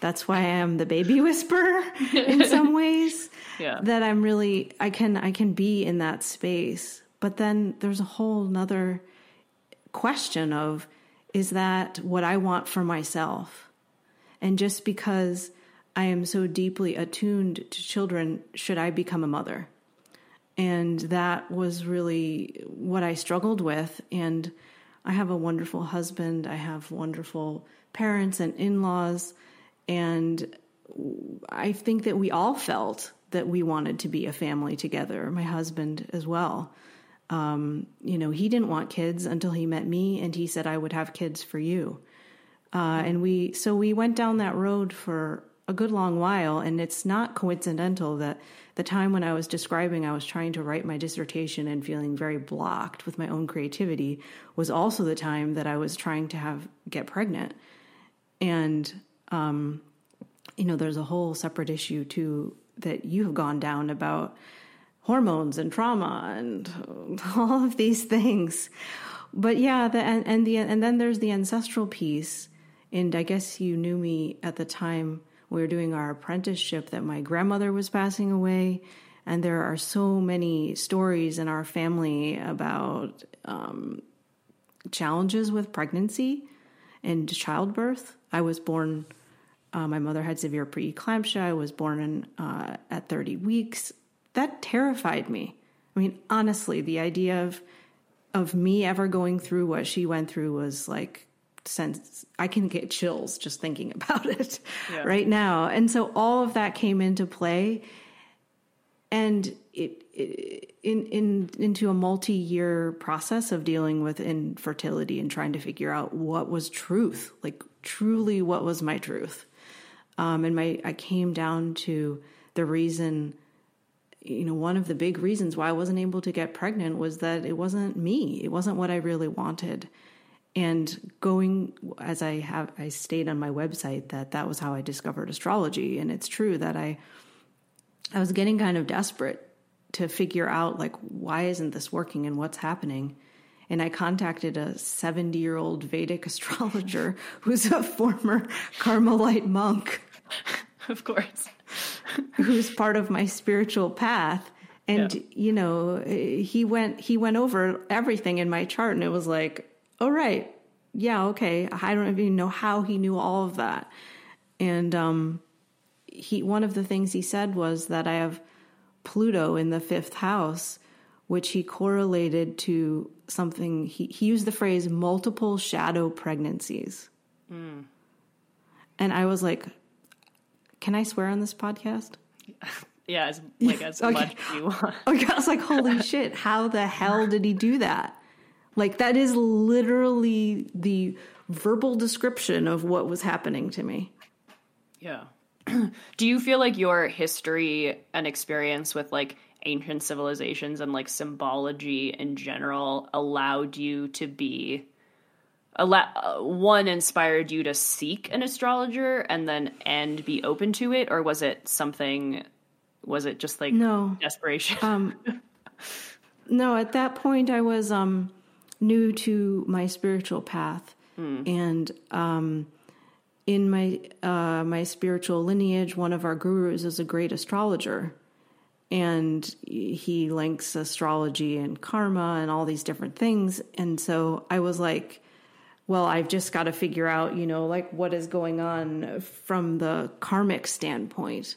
That's why I am the baby whisperer in some ways. Yeah. That I'm really, I can, I can be in that space. But then there's a whole nother question of, is that what I want for myself? And just because I am so deeply attuned to children, should I become a mother? And that was really what I struggled with. And I have a wonderful husband, I have wonderful parents and in laws. And I think that we all felt that we wanted to be a family together, my husband as well. Um, you know, he didn't want kids until he met me, and he said, I would have kids for you. Uh, and we, so we went down that road for a good long while. And it's not coincidental that the time when I was describing, I was trying to write my dissertation and feeling very blocked with my own creativity was also the time that I was trying to have get pregnant. And, um, you know, there's a whole separate issue too that you have gone down about hormones and trauma and all of these things. But yeah, the and, and the and then there's the ancestral piece. And I guess you knew me at the time we were doing our apprenticeship that my grandmother was passing away. And there are so many stories in our family about um, challenges with pregnancy and childbirth. I was born, uh, my mother had severe preeclampsia. I was born in, uh, at 30 weeks. That terrified me. I mean, honestly, the idea of of me ever going through what she went through was like sense I can get chills just thinking about it Yeah. right now. And so all of that came into play and it, it in in into a multi-year process of dealing with infertility and trying to figure out what was truth, like truly what was my truth. Um, and my I came down to the reason you know, one of the big reasons why I wasn't able to get pregnant was that it wasn't me. It wasn't what I really wanted. And going as I have, I stayed on my website that that was how I discovered astrology. And it's true that I, I was getting kind of desperate to figure out like why isn't this working and what's happening. And I contacted a 70 year old Vedic astrologer who's a former Carmelite monk of course. who's part of my spiritual path and Yeah. you know he went he went over everything in my chart and it was like oh right yeah okay i don't even know how he knew all of that and um he one of the things he said was that I have Pluto in the fifth house, which he correlated to something. He, he used the phrase multiple shadow pregnancies. And I was like, can I swear on this podcast? Yeah, as like as Okay. much as you want. Okay, I was like, holy shit, how the hell did he do that? Like, that is literally the verbal description of what was happening to me. Yeah. Do you feel like your history and experience with like ancient civilizations and like symbology in general allowed you to be allow, uh, one inspired you to seek an astrologer and then and be open to it or was it something was it just like No. desperation um No, at that point, I was um, new to my spiritual path. And um, in my uh, my spiritual lineage, one of our gurus is a great astrologer, and he links astrology and karma and all these different things. And so I was like, well, I've just got to figure out, you know, like what is going on from the karmic standpoint.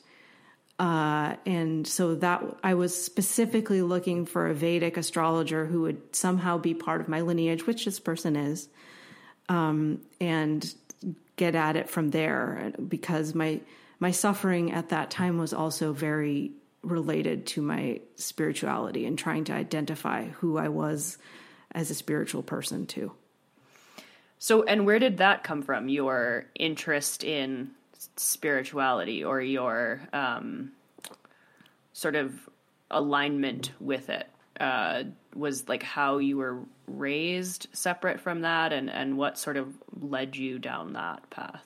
Uh, and so that I was specifically looking for a Vedic astrologer who would somehow be part of my lineage, which this person is, um, and get at it from there. Because my my suffering at that time was also very related to my spirituality and trying to identify who I was as a spiritual person too. So, and where did that come from? Your interest in spirituality or your um, sort of alignment with it? Uh, was like how you were raised separate from that, and, and what sort of led you down that path?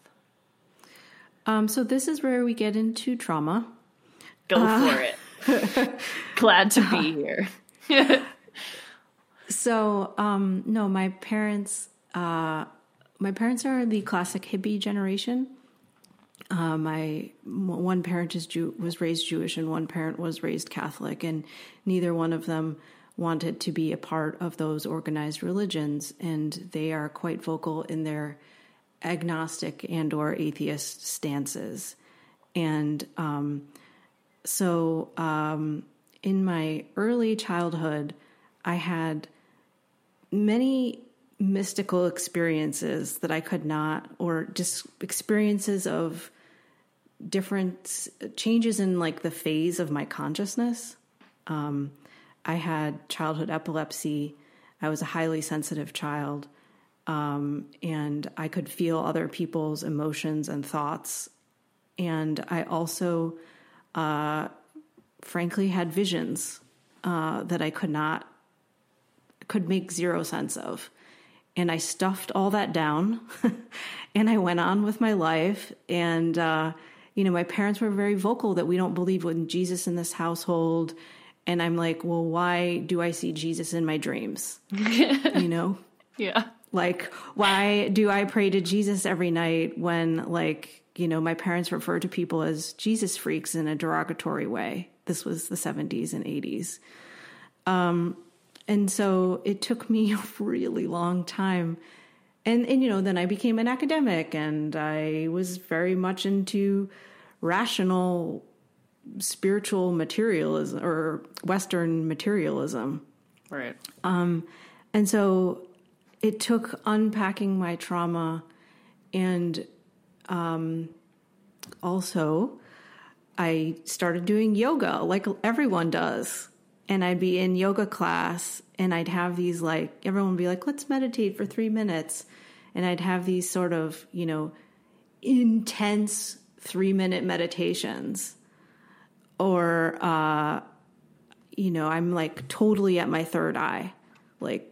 Um, so this is where we get into trauma. Go for it. Glad to be here. So, um, no, my parents, uh, my parents are the classic hippie generation. Uh, my one parent is Jew, was raised Jewish, and one parent was raised Catholic, and neither one of them wanted to be a part of those organized religions, and they are quite vocal in their agnostic and or atheist stances, and um, so um, in my early childhood, I had many mystical experiences that I could not, or just experiences of different changes in like the phase of my consciousness. Um, I had childhood epilepsy. I was a highly sensitive child. Um, and I could feel other people's emotions and thoughts. And I also, uh, frankly, had visions uh, that I could not could make zero sense of. And I stuffed all that down and I went on with my life. And, uh, you know, my parents were very vocal that we don't believe in Jesus in this household. And I'm like, well, why do I see Jesus in my dreams? you know, yeah. like, why do I pray to Jesus every night when, like, you know, my parents refer to people as Jesus freaks in a derogatory way? This was the 70s and 80s. Um, and so it took me a really long time. And, and, you know, then I became an academic and I was very much into rational spiritual materialism or Western materialism. Right. Um, And so it took unpacking my trauma and um, also I started doing yoga like everyone does. And I'd be in yoga class and I'd have these like, everyone would be like, let's meditate for three minutes. And I'd have these sort of, you know, intense three minute meditations. Or, uh, you know, I'm like totally at my third eye, like,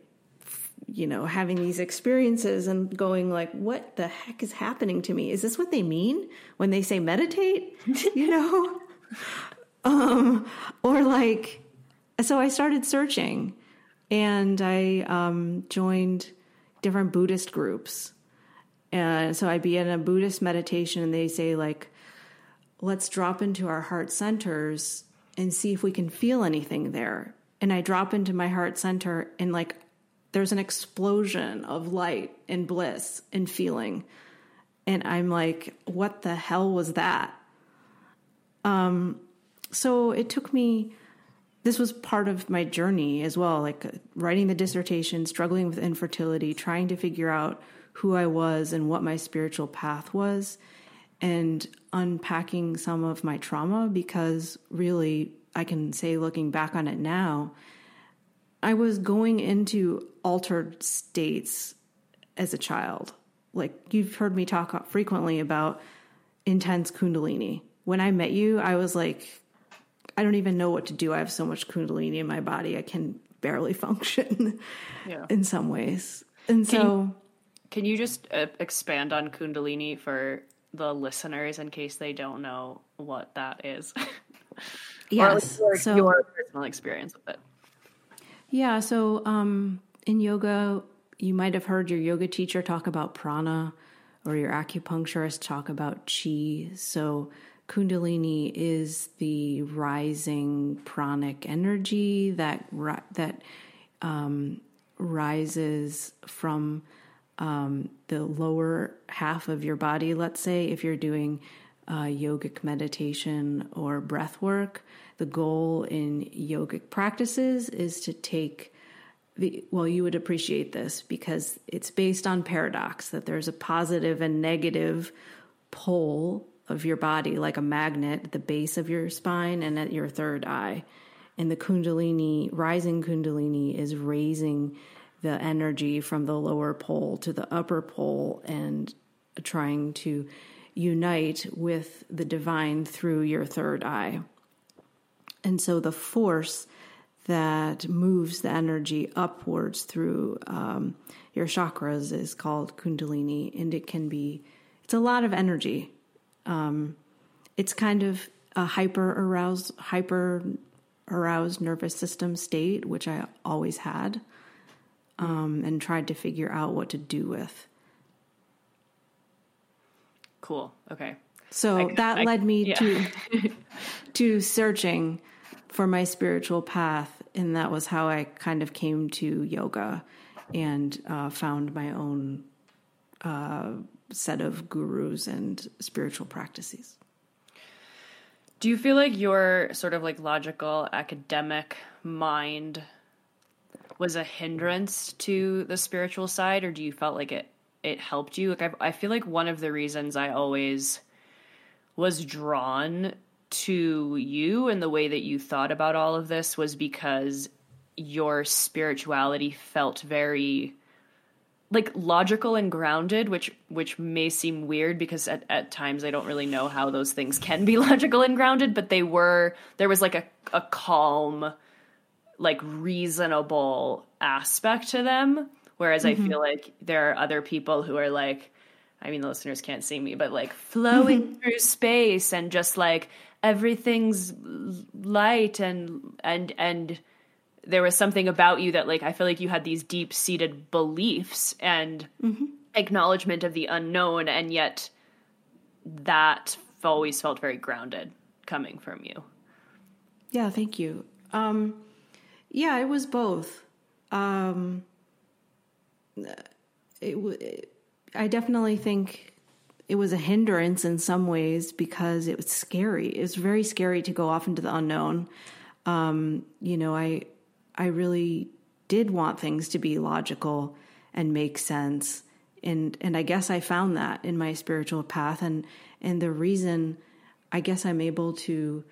you know, having these experiences and going like, what the heck is happening to me? Is this what they mean when they say meditate? you know? um, or like, so I started searching and I um, joined different Buddhist groups. And so I'd be in a Buddhist meditation and they say like, let's drop into our heart centers and see if we can feel anything there. And I drop into my heart center and like there's an explosion of light and bliss and feeling. And I'm like, what the hell was that? Um, so it took me. This was part of my journey as well, like writing the dissertation, struggling with infertility, trying to figure out who I was and what my spiritual path was, and unpacking some of my trauma because really, I can say looking back on it now, I was going into altered states as a child. Like you've heard me talk frequently about intense Kundalini. When I met you, I was like, I don't even know what to do. I have so much Kundalini in my body, I can barely function Yeah. in some ways. And so, Can you just uh, expand on Kundalini for the listeners in case they don't know what that is? yes. your, so, your personal experience with it. Yeah, so um, in yoga, you might have heard your yoga teacher talk about prana or your acupuncturist talk about chi. So kundalini is the rising pranic energy that ri- that um, rises from um, the lower half of your body. Let's say if you're doing uh, yogic meditation or breath work, the goal in yogic practices is to take the well, you would appreciate this because it's based on paradox that there's a positive and negative pole of your body, like a magnet at the base of your spine and at your third eye. And the Kundalini, rising Kundalini, is raising the energy from the lower pole to the upper pole and trying to unite with the divine through your third eye. And so the force that moves the energy upwards through um, your chakras is called Kundalini, and it can be, it's a lot of energy. Um, it's kind of a hyper aroused, hyper aroused nervous system state, which I always had, um, and tried to figure out what to do with. Cool. Okay. So I- that I- led me yeah. to to searching for my spiritual path, and that was how I kind of came to yoga and uh, found my own uh, set of gurus and spiritual practices. Do you feel like your sort of like logical academic mind was a hindrance to the spiritual side, or do you felt like it it helped you? Like I, I feel like one of the reasons I always was drawn to you and the way that you thought about all of this was because your spirituality felt very like logical and grounded which which may seem weird because at, at times i don't really know how those things can be logical and grounded but they were there was like a, a calm like reasonable aspect to them whereas i feel mm-hmm. like there are other people who are like i mean the listeners can't see me but like flowing mm-hmm. through space and just like everything's light and and and there was something about you that like I feel like you had these deep seated beliefs and mm-hmm. acknowledgement of the unknown and yet that always felt very grounded coming from you. Yeah, thank you. Um, yeah, it was both. Um, it, it, I definitely think it was a hindrance in some ways because it was scary. It was very scary to go off into the unknown. Um, you know, I I really did want things to be logical and make sense, and and I guess I found that in my spiritual path, and and the reason I guess I'm able to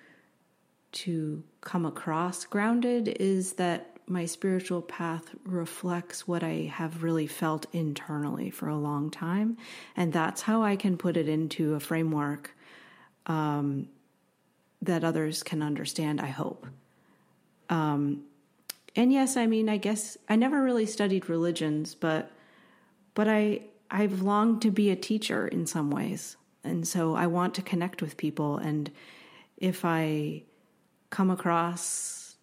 to come across grounded is that my spiritual path reflects what I have really felt internally for a long time. And that's how I can put it into a framework um, that others can understand, I hope. Um, and yes, I mean, I guess I never really studied religions, but but I I've longed to be a teacher in some ways. And so I want to connect with people and if I come across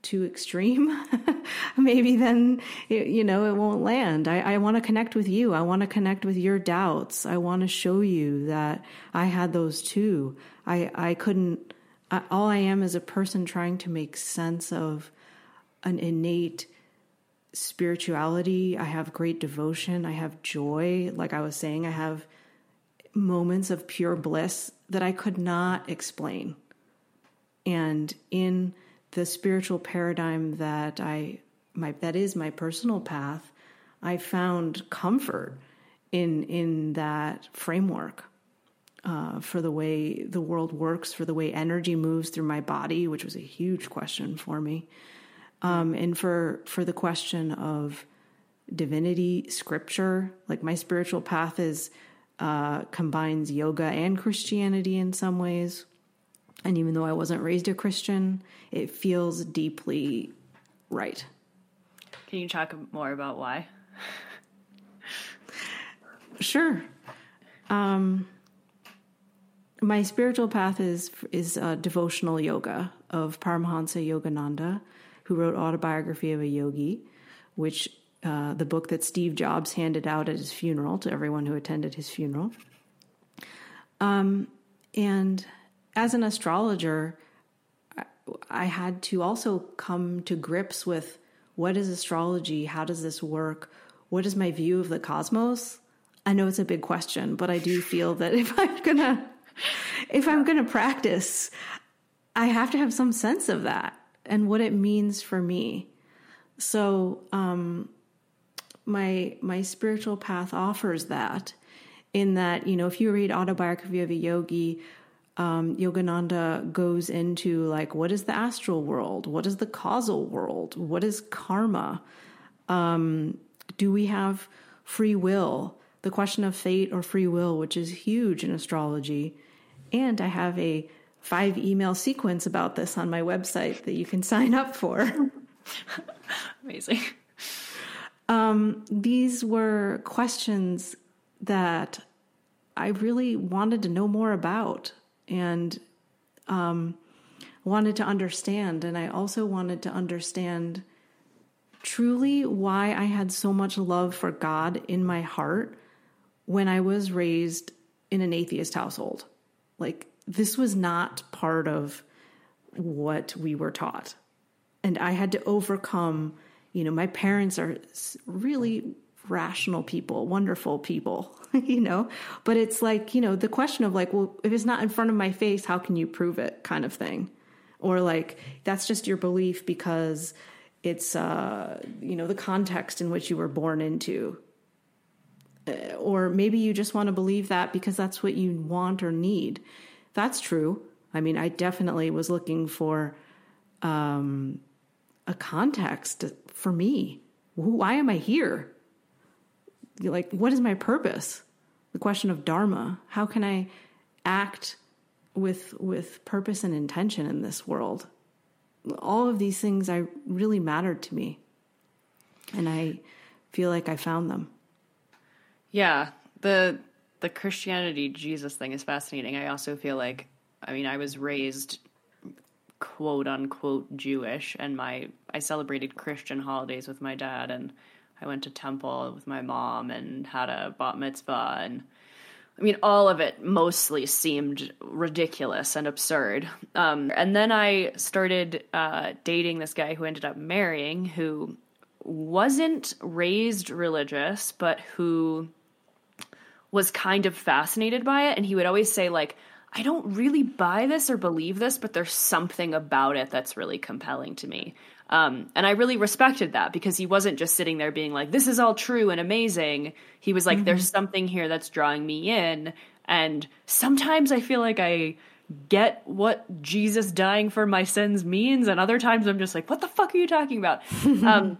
too extreme, maybe then it, you know it won't land. I, I want to connect with you. I want to connect with your doubts. I want to show you that I had those too. I I couldn't. I, all I am is a person trying to make sense of an innate spirituality. I have great devotion. I have joy. Like I was saying, I have moments of pure bliss that I could not explain. And in the spiritual paradigm that I my that is my personal path, I found comfort in in that framework uh, for the way the world works, for the way energy moves through my body, which was a huge question for me, um, and for for the question of divinity, scripture. Like my spiritual path is uh, combines yoga and Christianity in some ways, and even though I wasn't raised a Christian, it feels deeply right. Can you talk more about why? Sure. Um, my spiritual path is is uh, devotional yoga of Paramahansa Yogananda, who wrote Autobiography of a Yogi, which uh, the book that Steve Jobs handed out at his funeral to everyone who attended his funeral. Um, and as an astrologer, I, had to also come to grips with what is astrology? How does this work? What is my view of the cosmos? I know it's a big question, but I do feel that if I'm gonna if I'm gonna practice, I have to have some sense of that and what it means for me. So um, my my spiritual path offers that in that you know if you read autobiography of a yogi um, yogananda goes into like what is the astral world? What is the causal world? What is karma? Um, do we have free will? The question of fate or free will which is huge in astrology. And i have a five email sequence about this on my website that you can sign up for. Amazing. um, these were questions that I really wanted to know more about and um, wanted to understand. And I also wanted to understand truly why I had so much love for God in my heart when I was raised in an atheist household. Like, this was not part of what we were taught. And I had to overcome you know, my parents are really rational people, wonderful people, you know, but it's like, you know, the question of like, well, if it's not in front of my face, how can you prove it kind of thing? Or like, that's just your belief because it's, uh, you know, the context in which you were born into. Uh, or maybe you just want to believe that because that's what you want or need. That's true. I mean, I definitely was looking for um, a context for me. Why am I here? Like, what is my purpose? The question of dharma. How can I act with with purpose and intention in this world? All of these things I really mattered to me, and I feel like I found them. Yeah, the the Christianity Jesus thing is fascinating. I also feel like, I mean, I was raised quote unquote Jewish, and my I celebrated Christian holidays with my dad, and I went to temple with my mom and had a bat mitzvah, and I mean all of it mostly seemed ridiculous and absurd. Um, and then I started uh, dating this guy who ended up marrying, who wasn't raised religious, but who was kind of fascinated by it, and he would always say like I don't really buy this or believe this, but there's something about it that's really compelling to me. Um, and I really respected that because he wasn't just sitting there being like, this is all true and amazing. He was like, mm-hmm. there's something here that's drawing me in. And sometimes I feel like I get what Jesus dying for my sins means. And other times I'm just like, what the fuck are you talking about? um,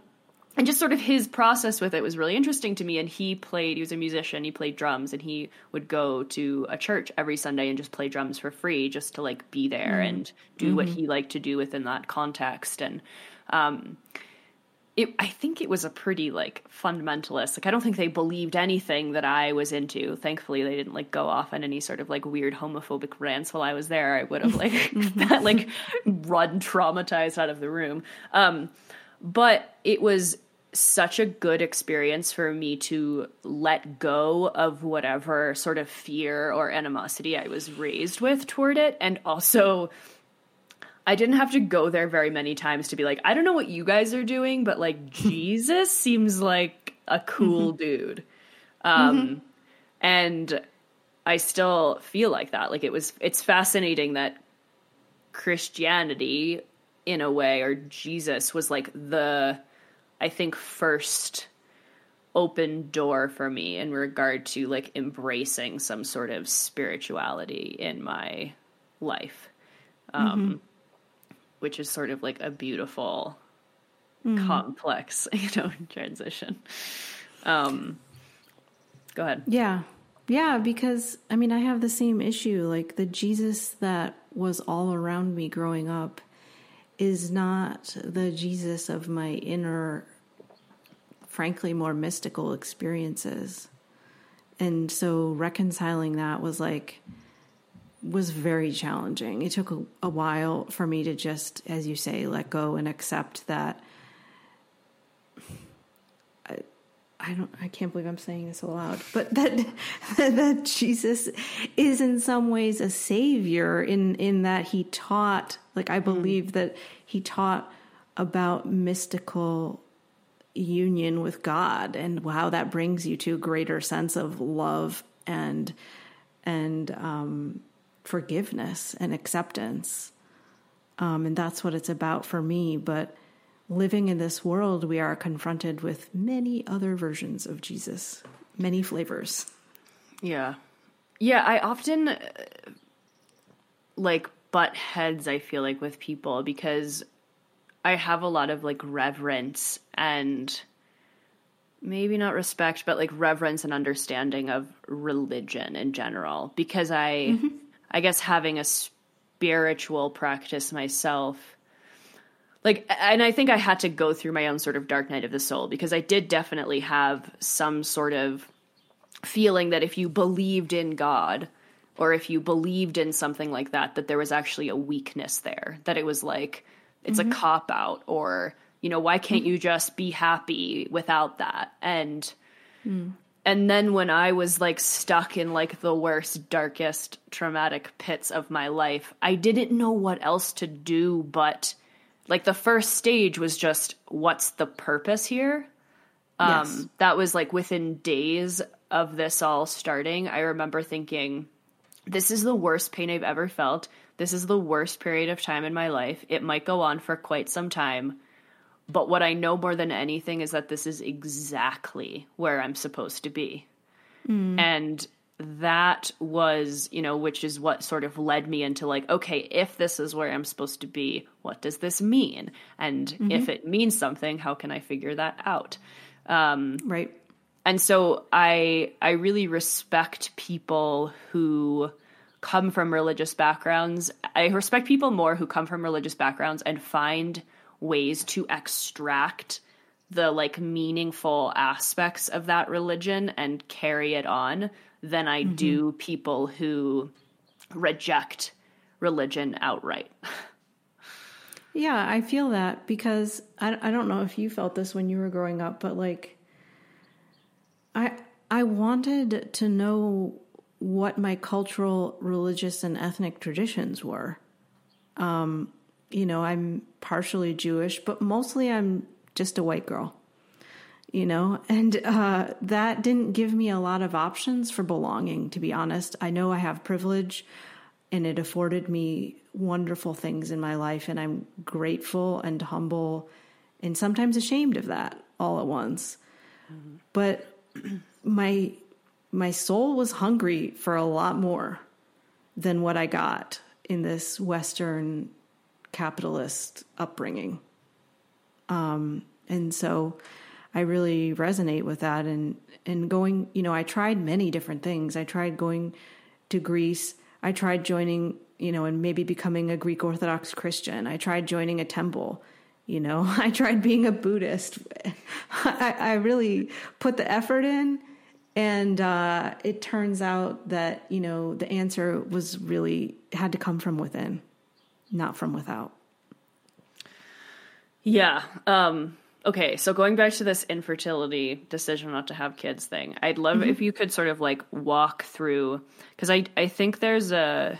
and just sort of his process with it was really interesting to me and he played he was a musician he played drums and he would go to a church every sunday and just play drums for free just to like be there mm. and do mm-hmm. what he liked to do within that context and um it, I think it was a pretty like fundamentalist. Like I don't think they believed anything that I was into. Thankfully, they didn't like go off on any sort of like weird homophobic rants while I was there. I would have like that like run traumatized out of the room. Um, but it was such a good experience for me to let go of whatever sort of fear or animosity I was raised with toward it. And also, I didn't have to go there very many times to be like, I don't know what you guys are doing, but like, Jesus seems like a cool mm-hmm. dude. Um, mm-hmm. And I still feel like that. Like it was it's fascinating that Christianity in a way or Jesus was like the I think first open door for me in regard to like embracing some sort of spirituality in my life. Um which is sort of like a beautiful complex, you know, transition. Um go ahead. Yeah. Yeah, because I mean, I have the same issue. Like the Jesus that was all around me growing up is not the Jesus of my inner, frankly, more mystical experiences. And so reconciling that was like, was very challenging. It took a, a while for me to just, as you say, let go and accept that I don't I can't believe I'm saying this aloud, but that that Jesus is in some ways a savior in in that he taught like I believe that he taught about mystical union with God and how that brings you to a greater sense of love and and um, forgiveness and acceptance. Um, and that's what it's about for me. But living in this world, we are confronted with many other versions of Jesus, many flavors. Yeah. Yeah, I often uh, like butt heads, I feel like, with people because I have a lot of like reverence and maybe not respect, but like reverence and understanding of religion in general because I, I guess, having a spiritual practice myself like and i think i had to go through my own sort of dark night of the soul because i did definitely have some sort of feeling that if you believed in god or if you believed in something like that that there was actually a weakness there that it was like it's a mm-hmm. cop out or you know why can't mm-hmm. you just be happy without that? And mm. and then when i was like stuck in like the worst darkest traumatic pits of my life i didn't know what else to do but like the first stage was just what's the purpose here? Um Yes. that was like within days of this all starting. I remember thinking this is the worst pain i've ever felt. This is the worst period of time in my life. It might go on for quite some time but what i know more than anything is that this is exactly where i'm supposed to be. And that was you know which is what sort of led me into like okay if this is where i'm supposed to be what does this mean? And mm-hmm. if it means something how can i figure that out? Um, right. and so i i really respect people who come from religious backgrounds. I respect people more who come from religious backgrounds and find ways to extract the like meaningful aspects of that religion and carry it on than i do people who reject religion outright Yeah, I feel that because I, I don't know if you felt this when you were growing up, but like I I wanted to know what my cultural, religious, and ethnic traditions were. Um, you know, I'm partially Jewish, but mostly I'm just a white girl. You know, and uh, that didn't give me a lot of options for belonging. To be honest, I know I have privilege and it afforded me wonderful things in my life and i'm grateful and humble and sometimes ashamed of that all at once. But my my soul was hungry for a lot more than what i got in this western capitalist upbringing. Um and so i really resonate with that and and going you know i tried many different things i tried going to greece I tried joining, you know, and maybe becoming a Greek Orthodox Christian. I tried joining a temple, you know, I tried being a Buddhist. I, I really put the effort in. And uh, it turns out that, you know, the answer was really had to come from within, not from without. Yeah. Um, okay. So going back to this infertility decision not to have kids thing, I'd love if you could sort of like walk through because I I think there's a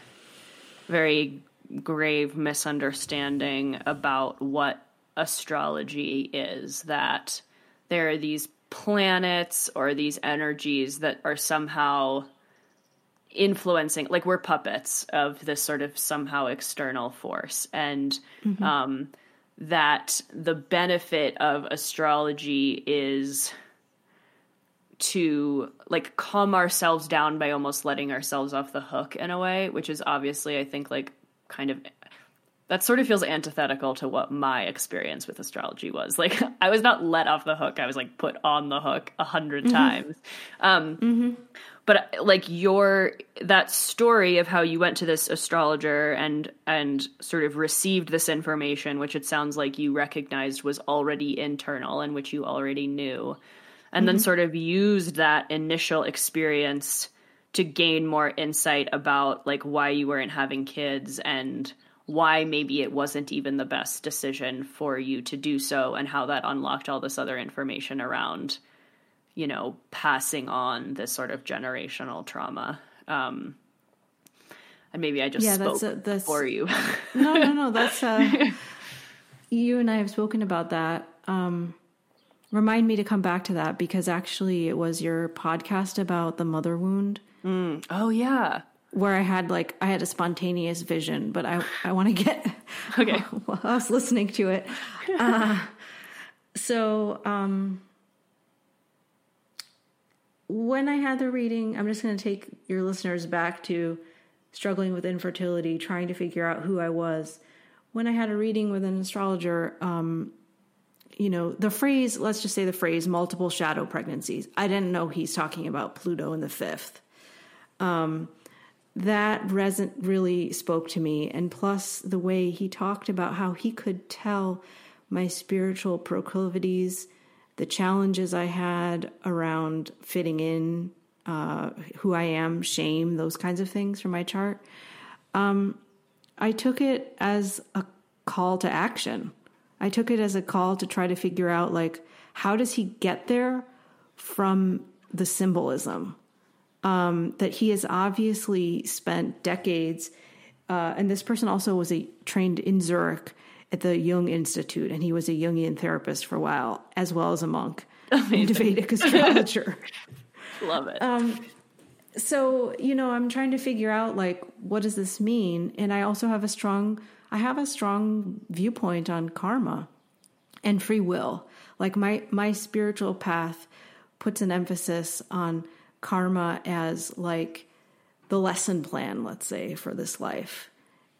very grave misunderstanding about what astrology is that there are these planets or these energies that are somehow influencing like we're puppets of this sort of somehow external force and um that the benefit of astrology is to like calm ourselves down by almost letting ourselves off the hook in a way, which is obviously I think like kind of that sort of feels antithetical to what my experience with astrology was. Like I was not let off the hook; I was like put on the hook a 100 times. Um, But like your that story of how you went to this astrologer and and sort of received this information, which it sounds like you recognized was already internal and which you already knew, and then mm-hmm. sort of used that initial experience to gain more insight about like why you weren't having kids and why maybe it wasn't even the best decision for you to do so and how that unlocked all this other information around you know passing on this sort of generational trauma um and maybe i just Yeah, spoke that's a- that's- for you No, no, no. That's uh, you and I have spoken about that. Um, remind me to come back to that because actually it was your podcast about the mother wound Mm. oh yeah where I had like I had a spontaneous vision, but I I want to get okay while I was listening to it. Uh, so um, when I had the reading, I'm just going to take your listeners back to struggling with infertility, trying to figure out who I was. When I had a reading with an astrologer, um, you know, the phrase, let's just say the phrase multiple shadow pregnancies. I didn't know he's talking about Pluto in the fifth that reson really spoke to me and plus the way he talked about how he could tell my spiritual proclivities the challenges i had around fitting in uh, who i am shame those kinds of things from my chart um, i took it as a call to action. I took it as a call to try to figure out like how does he get there from the symbolism that he has obviously spent decades, uh, and this person also was a trained in Zurich at the Jung Institute, and he was a Jungian therapist for a while, as well as a monk and a Vedic astrologer. love it Um, so you know, I'm trying to figure out like what does this mean, and I also have a strong, I have a strong viewpoint on karma and free will. Like my my spiritual path puts an emphasis on karma as like the lesson plan, let's say, for this life.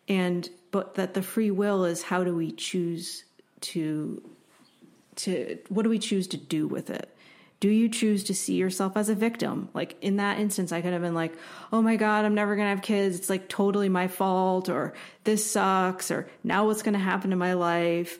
And but that the free will is how do we choose to to what do we choose to do with it? Do you choose to see yourself as a victim? Like in that instance, I could have been like, oh my God, I'm never going to have kids. It's like totally my fault, or this sucks, or now what's going to happen to my life?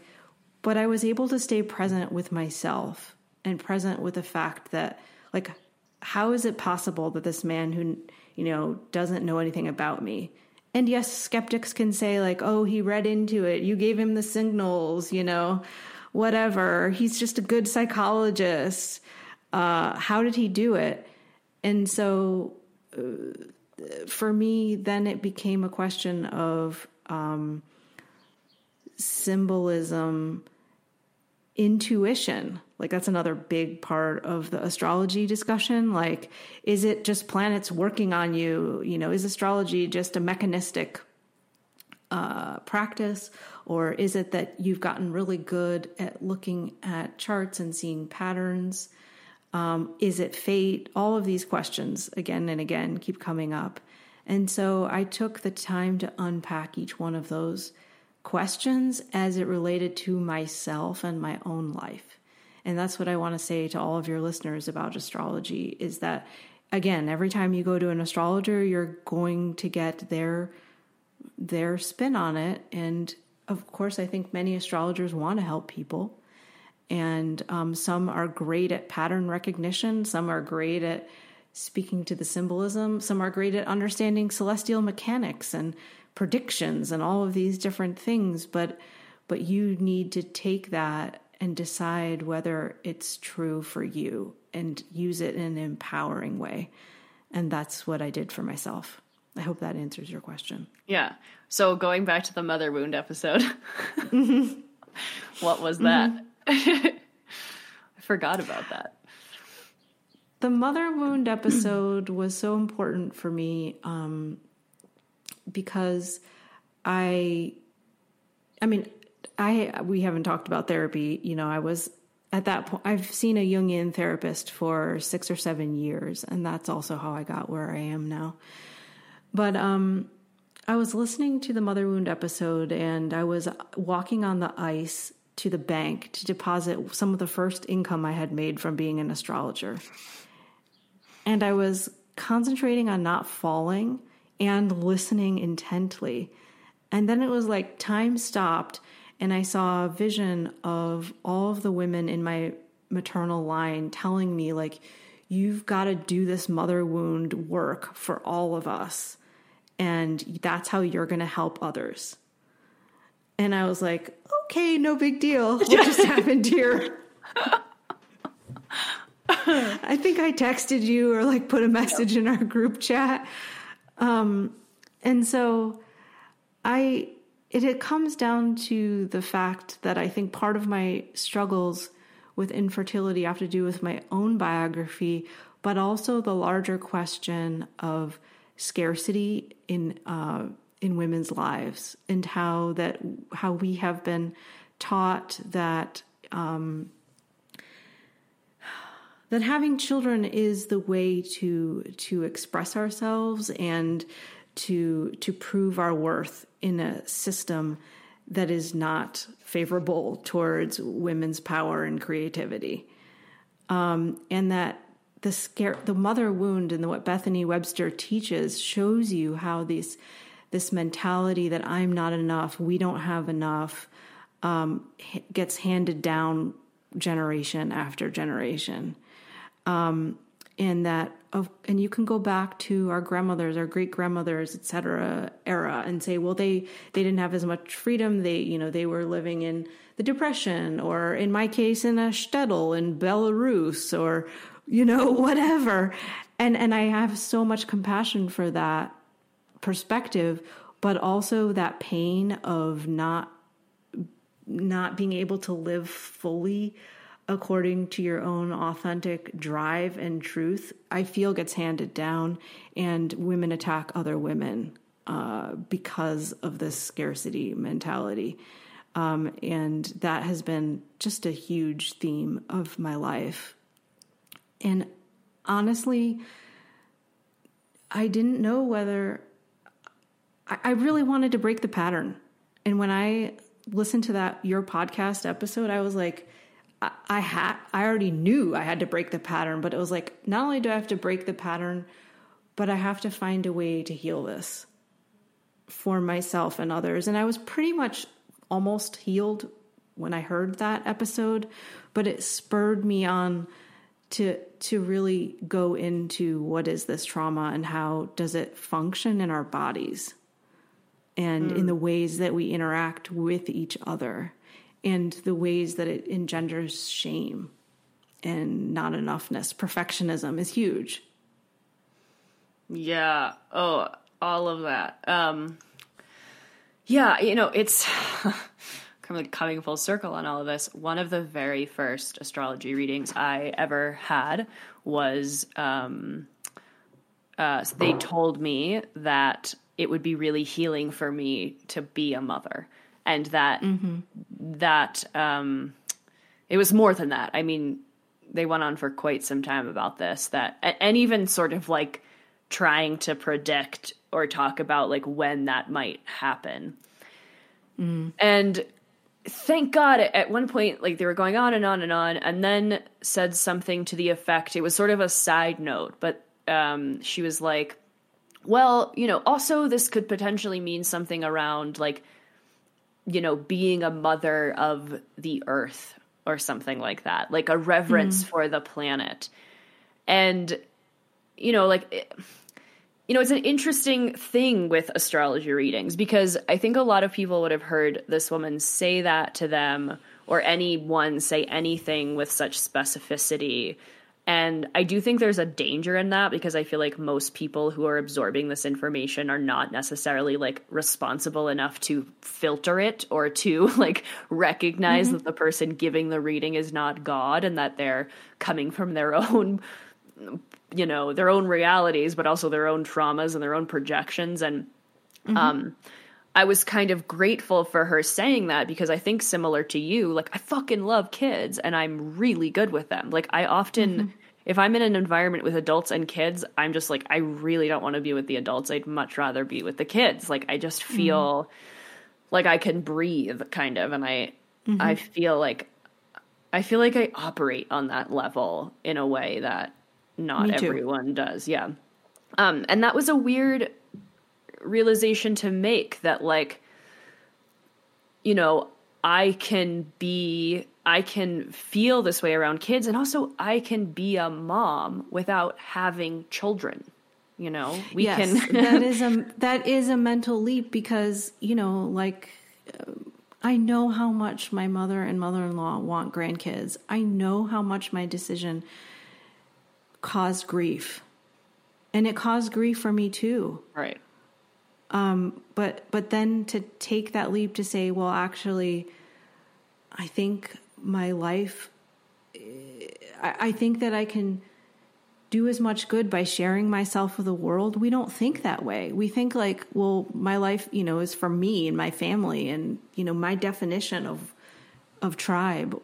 But I was able to stay present with myself and present with the fact that, like, how is it possible that this man who, you know, doesn't know anything about me, and yes, skeptics can say, like, oh, he read into it, you gave him the signals, you know, whatever. He's just a good psychologist. Uh, how did he do it? And so uh, for me, then it became a question of um, symbolism, intuition. Like, that's another big part of the astrology discussion. Like, is it just planets working on you? You know, is astrology just a mechanistic uh, practice, or is it that you've gotten really good at looking at charts and seeing patterns? Um, is it fate? All of these questions again and again keep coming up. And so I took the time to unpack each one of those questions as it related to myself and my own life. And that's what I want to say to all of your listeners about astrology is that again, every time you go to an astrologer, you're going to get their their spin on it. And of course, I think many astrologers want to help people. And um, some are great at pattern recognition, some are great at speaking to the symbolism, some are great at understanding celestial mechanics and predictions and all of these different things. But but you need to take that and decide whether it's true for you and use it in an empowering way. And that's what I did for myself. I hope that answers your question. Yeah. So going back to the mother wound episode, what was Mm-hmm. that? I forgot about that. the mother wound episode was so important for me um, because I, I mean, I we haven't talked about therapy. You know, I was at that point. I've seen a Jungian therapist for six or seven years, and that's also how I got where I am now. But um, I was listening to the mother wound episode, and I was walking on the ice to the bank to deposit some of the first income I had made from being an astrologer. And I was concentrating on not falling and listening intently. And then it was like time stopped, and I saw a vision of all of the women in my maternal line telling me, like, you've got to do this mother wound work for all of us. And that's how you're going to help others. And I was like, okay, no big deal. What just happened here? I think I texted you or like put a message in our group chat. Um, and so I, it, it comes down to the fact that I think part of my struggles with infertility have to do with my own biography, but also the larger question of scarcity in uh, in women's lives and how that how we have been taught that um, that having children is the way to to express ourselves and to to prove our worth in a system that is not favorable towards women's power and creativity. Um, and that the scare the mother wound and the, what bethany webster teaches shows you how these this mentality that i'm not enough we don't have enough um, gets handed down generation after generation um, and that of and you can go back to our grandmothers our great grandmothers etc era and say well they they didn't have as much freedom. They you know they were living in the depression or in my case in a shtetl in belarus or you know whatever. And and i have so much compassion for that perspective but also that pain of not not being able to live fully according to your own authentic drive and truth, I feel gets handed down, and women attack other women uh, because of this scarcity mentality. Um, and that has been just a huge theme of my life. And honestly, I didn't know whether I, I really wanted to break the pattern. And when I listened to that your podcast episode, I was like, I, I had I already knew I had to break the pattern, but it was like not only do I have to break the pattern, but I have to find a way to heal this for myself and others. And I was pretty much almost healed when I heard that episode, but it spurred me on to to really go into what is this trauma and how does it function in our bodies and mm. in the ways that we interact with each other and the ways that it engenders shame and not enoughness. Perfectionism is huge. Yeah. Oh, all of that. Um, yeah, you know, it's kind of like coming full circle on all of this. One of the very first astrology readings I ever had was um, uh, they told me that it would be really healing for me to be a mother and that mm-hmm. that um, it was more than that. I mean, they went on for quite some time about this. That and even sort of like trying to predict or talk about like when that might happen. Mm. And thank God at one point, like they were going on and on and on, and then said something to the effect. It was sort of a side note, but um, she was like, "Well, you know, also this could potentially mean something around like." You know, being a mother of the earth or something like that, like a reverence mm. for the planet. And, you know, like, it, you know, it's an interesting thing with astrology readings because I think a lot of people would have heard this woman say that to them or anyone say anything with such specificity and I do think there's a danger in that because I feel like most people who are absorbing this information are not necessarily like responsible enough to filter it or to like recognize mm-hmm. that the person giving the reading is not God and that they're coming from their own you know their own realities but also their own traumas and their own projections and um I was kind of grateful for her saying that because I think similar to you like I fucking love kids and I'm really good with them. Like I often mm-hmm. if I'm in an environment with adults and kids I'm just like I really don't want to be with the adults. I'd much rather be with the kids. Like I just mm-hmm. feel like I can breathe kind of and I I mm-hmm. feel like I feel like I operate on that level in a way that not everyone does. Yeah. Um, and that was a weird realization to make that, like, you know, I can be, I can feel this way around kids, and also I can be a mom without having children. You know, we yes, can. that is a that is a mental leap because you know, like I know how much my mother and mother-in-law want grandkids. I know how much my decision caused grief, and it caused grief for me too. right. Um, but but then to take that leap to say, well, actually, I think my life. I, I think that I can do as much good by sharing myself with the world. We don't think that way. We think like, well, my life, you know, is for me and my family, and you know, my definition of of tribe.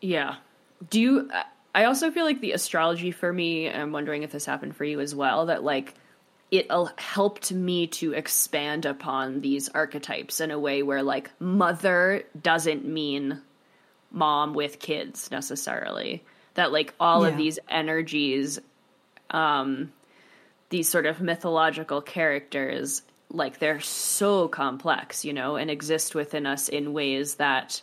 Yeah. Do you? Uh, I also feel like the astrology for me. I'm wondering if this happened for you as well. That like it helped me to expand upon these archetypes in a way where like mother doesn't mean mom with kids necessarily. That like all of these energies, um, these sort of mythological characters, like they're so complex, you know, and exist within us in ways that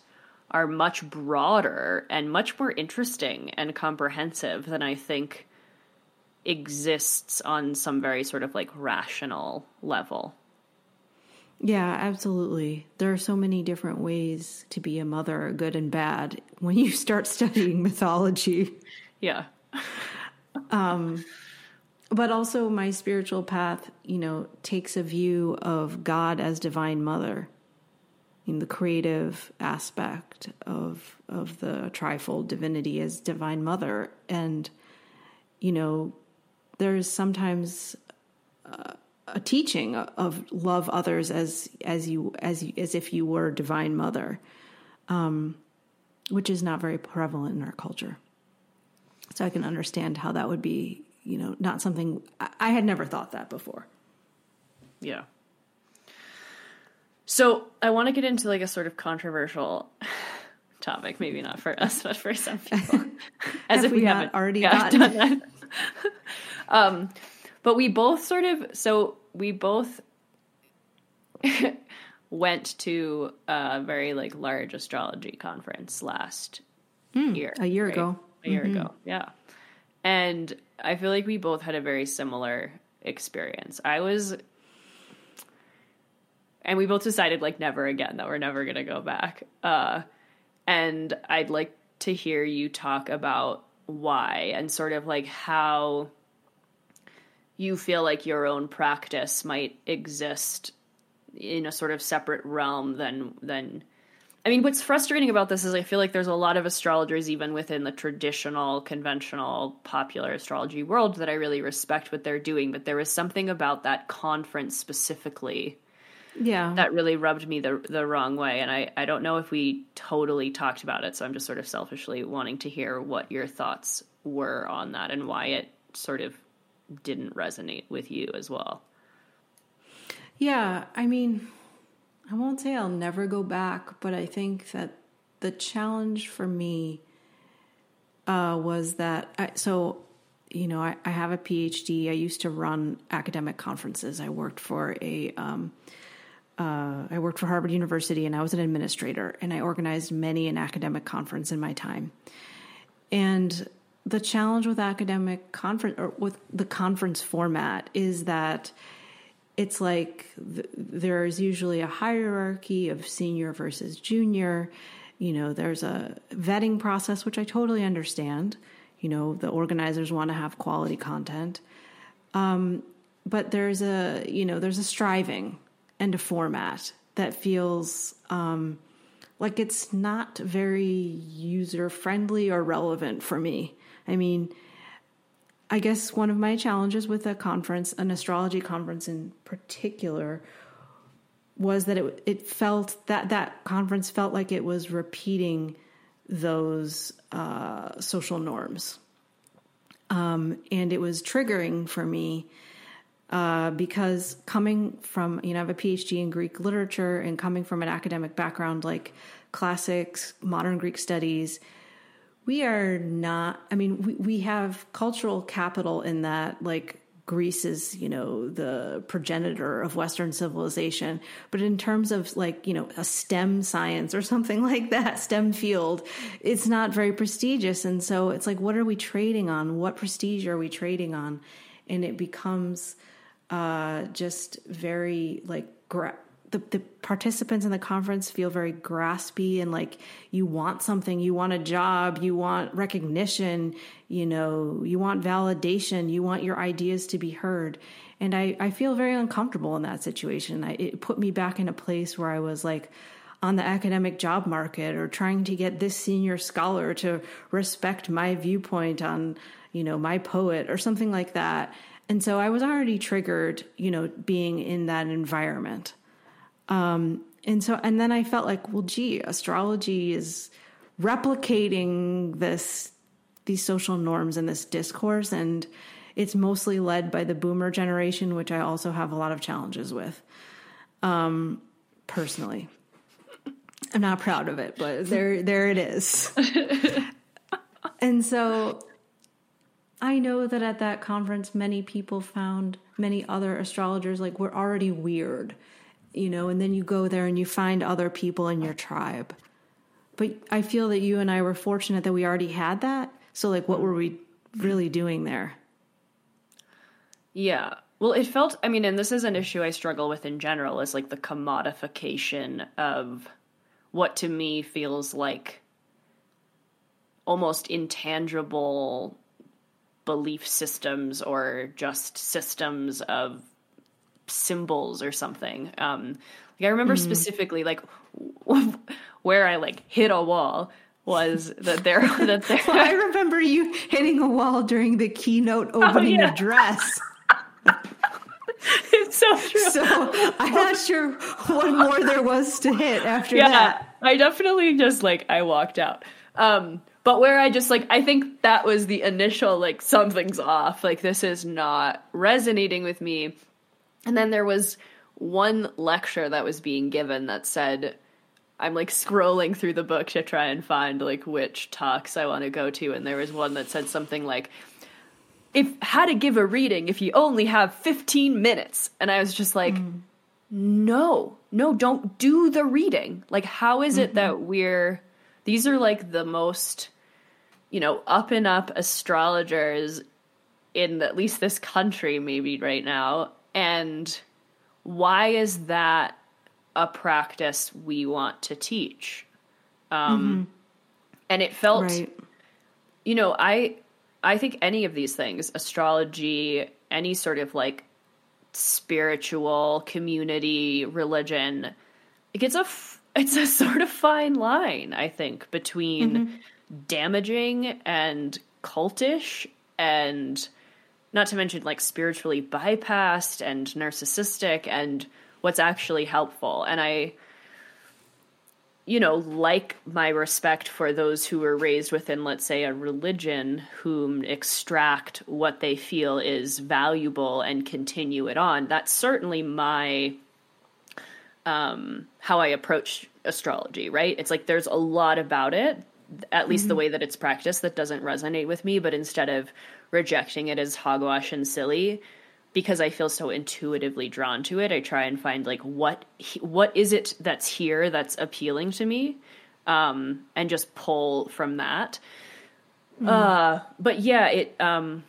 are much broader and much more interesting and comprehensive than I think exists on some very sort of like rational level. Yeah, absolutely. There are so many different ways to be a mother, good and bad, when you start studying mythology. Yeah. um But also, my spiritual path, you know, takes a view of God as divine mother, in the creative aspect of of the trifold divinity as divine mother, and you know, there's sometimes uh, a teaching of love others as as you as you, as if you were divine mother, um, which is not very prevalent in our culture. So I can understand how that would be, you know, not something I, I had never thought that before. Yeah. So I want to get into like a sort of controversial topic, maybe not for us, but for some people. As if we we, haven't already yeah, gotten- done that. um, but we both sort of so we both went to a very like large astrology conference last year. Hmm, a year right? ago. A year ago, yeah. And I feel like we both had a very similar experience. I was and we both decided like never again that we're never to go back. Uh and I'd like to hear you talk about why and sort of like how you feel like your own practice might exist in a sort of separate realm than than I mean what's frustrating about this is I feel like there's a lot of astrologers even within the traditional conventional popular astrology world that I really respect what they're doing but there was something about that conference specifically Yeah. that really rubbed me the the wrong way and I I don't know if we totally talked about it so I'm just sort of selfishly wanting to hear what your thoughts were on that and why it sort of didn't resonate with you as well. Yeah, I mean, I won't say I'll never go back, but I think that the challenge for me uh, was that I, so you know I, I have a PhD. I used to run academic conferences. I worked for a um, uh, I worked for Harvard University, and I was an administrator, and I organized many an academic conference in my time. And the challenge with academic conference or with the conference format is that it's like th- there's usually a hierarchy of senior versus junior. You know, there's a vetting process, which I totally understand. You know, the organizers want to have quality content. Um, but there's a, you know, there's a striving and a format that feels um, like it's not very user friendly or relevant for me. I mean, I guess one of my challenges with a conference, an astrology conference in particular, was that it it felt that that conference felt like it was repeating those uh, social norms, um, and it was triggering for me uh, because coming from you know I have a PhD in Greek literature and coming from an academic background like classics, modern Greek studies, we are not. I mean, we we have cultural capital in that like Greece is, you know, the progenitor of Western civilization. But in terms of like, you know, a STEM science or something like that, STEM field, it's not very prestigious. And so it's like, what are we trading on? What prestige are we trading on? And it becomes uh, just very like, gra- the, the participants in the conference feel very graspy and like you want something, you want a job, you want recognition, you know, you want validation, you want your ideas to be heard. And I, I feel very uncomfortable in that situation. I, it put me back in a place where I was like on the academic job market or trying to get this senior scholar to respect my viewpoint on, you know, my poet or something like that. And so I was already triggered, you know, being in that environment. Um, and so, and then I felt like, well, gee, astrology is replicating this, these social norms and this discourse. And it's mostly led by the boomer generation, which I also have a lot of challenges with, um, personally. I'm not proud of it, but there, there it is. and so I know that at that conference, many people found many other astrologers like we're already weird you know, and then you go there and you find other people in your tribe. But I feel that you and I were fortunate that we already had that. So, like, what were we really doing there? Yeah. Well, it felt, I mean, and this is an issue I struggle with in general, is like the commodification of what to me feels like almost intangible belief systems or just systems of symbols or something. Um, like I remember mm. specifically like where I like hit a wall was that there that there. well, I remember you hitting a wall during the keynote oh, opening oh, yeah. address. it's so true. So I'm not sure what more there was to hit after yeah, that. I definitely just like I walked out. Um, but where I just like I think that was the initial like something's off. Like this is not resonating with me. And then there was one lecture that was being given that said, I'm like scrolling through the book to try and find like which talks I want to go to. And there was one that said something like, if how to give a reading if you only have 15 minutes. And I was just like, mm. no, no, don't do the reading. Like, how is it mm-hmm. that we're, these are like the most, you know, up and up astrologers in at least this country, maybe right now and why is that a practice we want to teach? Um, mm-hmm. And it felt, right. you know, I I think any of these things, astrology, any sort of like spiritual community, religion, it gets a it's a sort of fine line, I think, between mm-hmm. Damaging and cultish and not to mention like spiritually bypassed and narcissistic and what's actually helpful. And I, you know, like my respect for those who were raised within, let's say, a religion whom extract what they feel is valuable and continue it on. That's certainly my um, how I approach astrology, right? It's like there's a lot about it, at least mm-hmm. the way that it's practiced, that doesn't resonate with me. But instead of rejecting it as hogwash and silly because I feel so intuitively drawn to it. I try and find like what what is it that's here that's appealing to me, um, and just pull from that. Mm. Uh, but yeah, it um,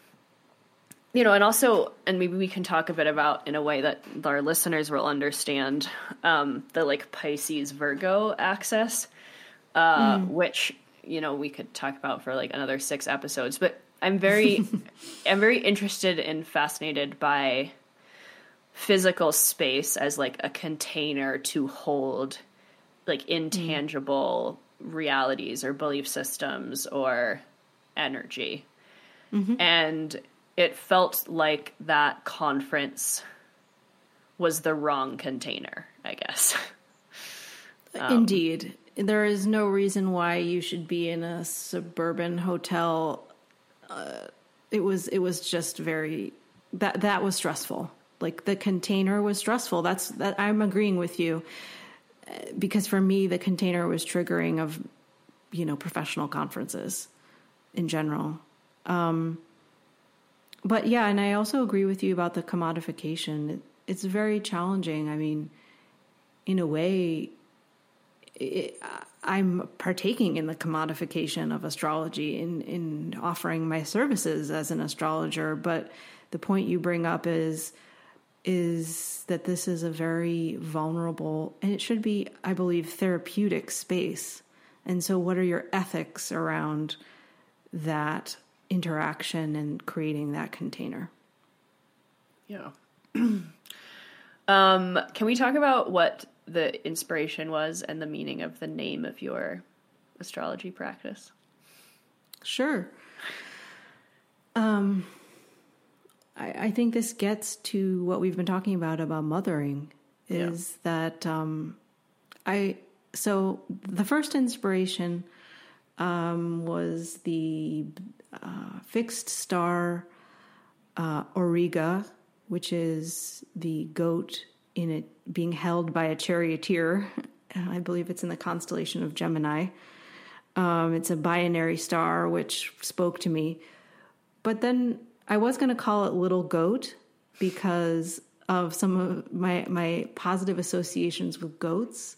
you know, and also, and maybe we can talk a bit about in a way that our listeners will understand um, the like Pisces Virgo axis, uh, mm. which you know we could talk about for like another six episodes, but I'm very I'm very interested and fascinated by physical space as like a container to hold like intangible mm-hmm. realities or belief systems or energy. Mm-hmm. And it felt like that conference was the wrong container, I guess. Indeed. There is no reason why you should be in a suburban hotel. Uh, it was it was just very that that was stressful. Like the container was stressful. That's that I'm agreeing with you. Uh, Because for me the container was triggering of you know professional conferences in general. Um but yeah, and I also agree with you about the commodification. It, it's very challenging. I mean, in a way, it, I'm partaking in the commodification of astrology in in offering my services as an astrologer. But the point you bring up is is that this is a very vulnerable and it should be, I believe, therapeutic space. And so, what are your ethics around that interaction and creating that container? Yeah. um, can we talk about what the inspiration was and the meaning of the name of your astrology practice? Sure. Um, I, I think this gets to what we've been talking about about mothering is that um, I so the first inspiration um, was the uh, fixed star uh, Auriga, which is the goat in it being held by a charioteer. I believe it's in the constellation of Gemini. Um, it's a binary star, which spoke to me. But then I was going to call it Little Goat because of some of my my positive associations with goats.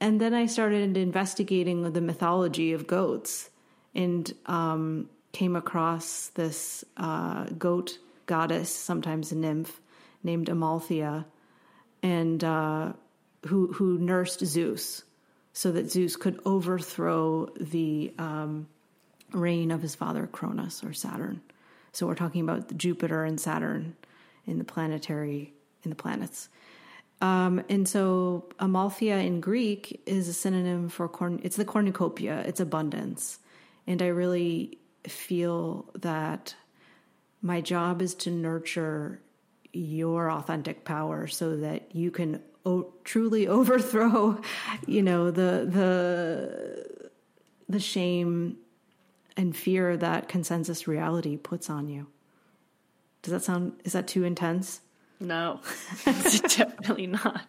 And then I started investigating the mythology of goats and um, came across this uh, goat goddess, sometimes a nymph, named Amalthea, and uh, who who nursed Zeus, so that Zeus could overthrow the um, reign of his father Cronus or Saturn. So we're talking about Jupiter and Saturn in the planetary in the planets. Um, and so Amalthea in Greek is a synonym for corn. It's the cornucopia. It's abundance, and I really feel that my job is to nurture your authentic power so that you can o- truly overthrow, you know, the the the shame and fear that consensus reality puts on you. Does that sound? Is that too intense? No, definitely not.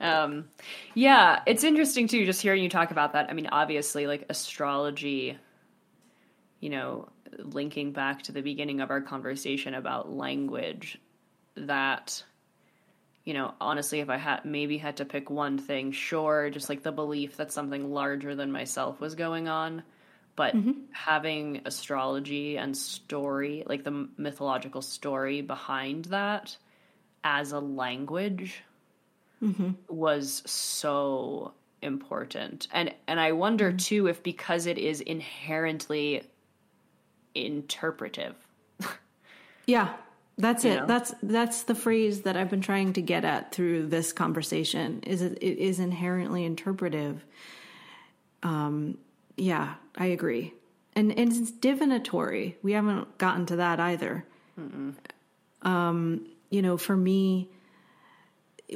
Um, yeah, it's interesting too, just hearing you talk about that. I mean, obviously, like astrology, you know, linking back to the beginning of our conversation about language, that, you know, honestly, if I had maybe had to pick one thing, sure, just like the belief that something larger than myself was going on. But mm-hmm. having astrology and story, like the mythological story behind that, as a language mm-hmm. was so important. And and i wonder mm-hmm. too if because it is inherently interpretive. Yeah, that's it. know? That's that's the phrase that I've been trying to get at through this conversation. Is it, it is inherently interpretive. Um, yeah, I agree, and and it's divinatory. We haven't gotten to that either. Um, you know, for me,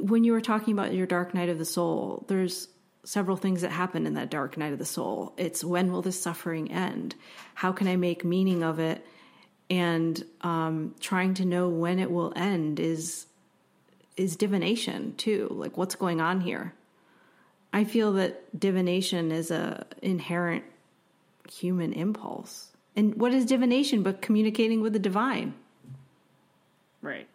when you were talking about your dark night of the soul, there's several things that happen in that dark night of the soul. It's when will this suffering end? How can I make meaning of it? And um, trying to know when it will end is is divination too. Like what's going on here? I feel that divination is a inherent human impulse. And what is divination but communicating with the divine? right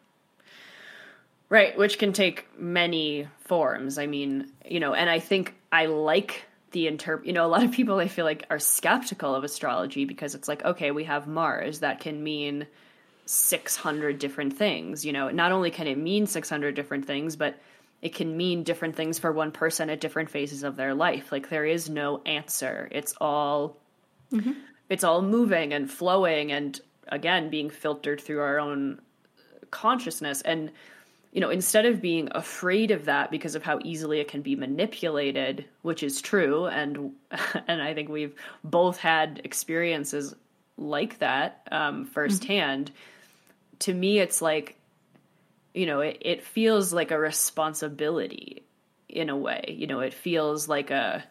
right which can take many forms i mean you know and i think i like the interp you know a lot of people i feel like are skeptical of astrology because it's like okay we have mars that can mean 600 different things you know? Not only can it mean 600 different things but it can mean different things for one person at different phases of their life. Like there is no answer. It's all mm-hmm. it's all moving and flowing and again being filtered through our own consciousness. And you know, instead of being afraid of that because of how easily it can be manipulated, which is true, and and I think we've both had experiences like that um, firsthand. To me, it's like, you know, it, it feels like a responsibility in a way. You know, it feels like a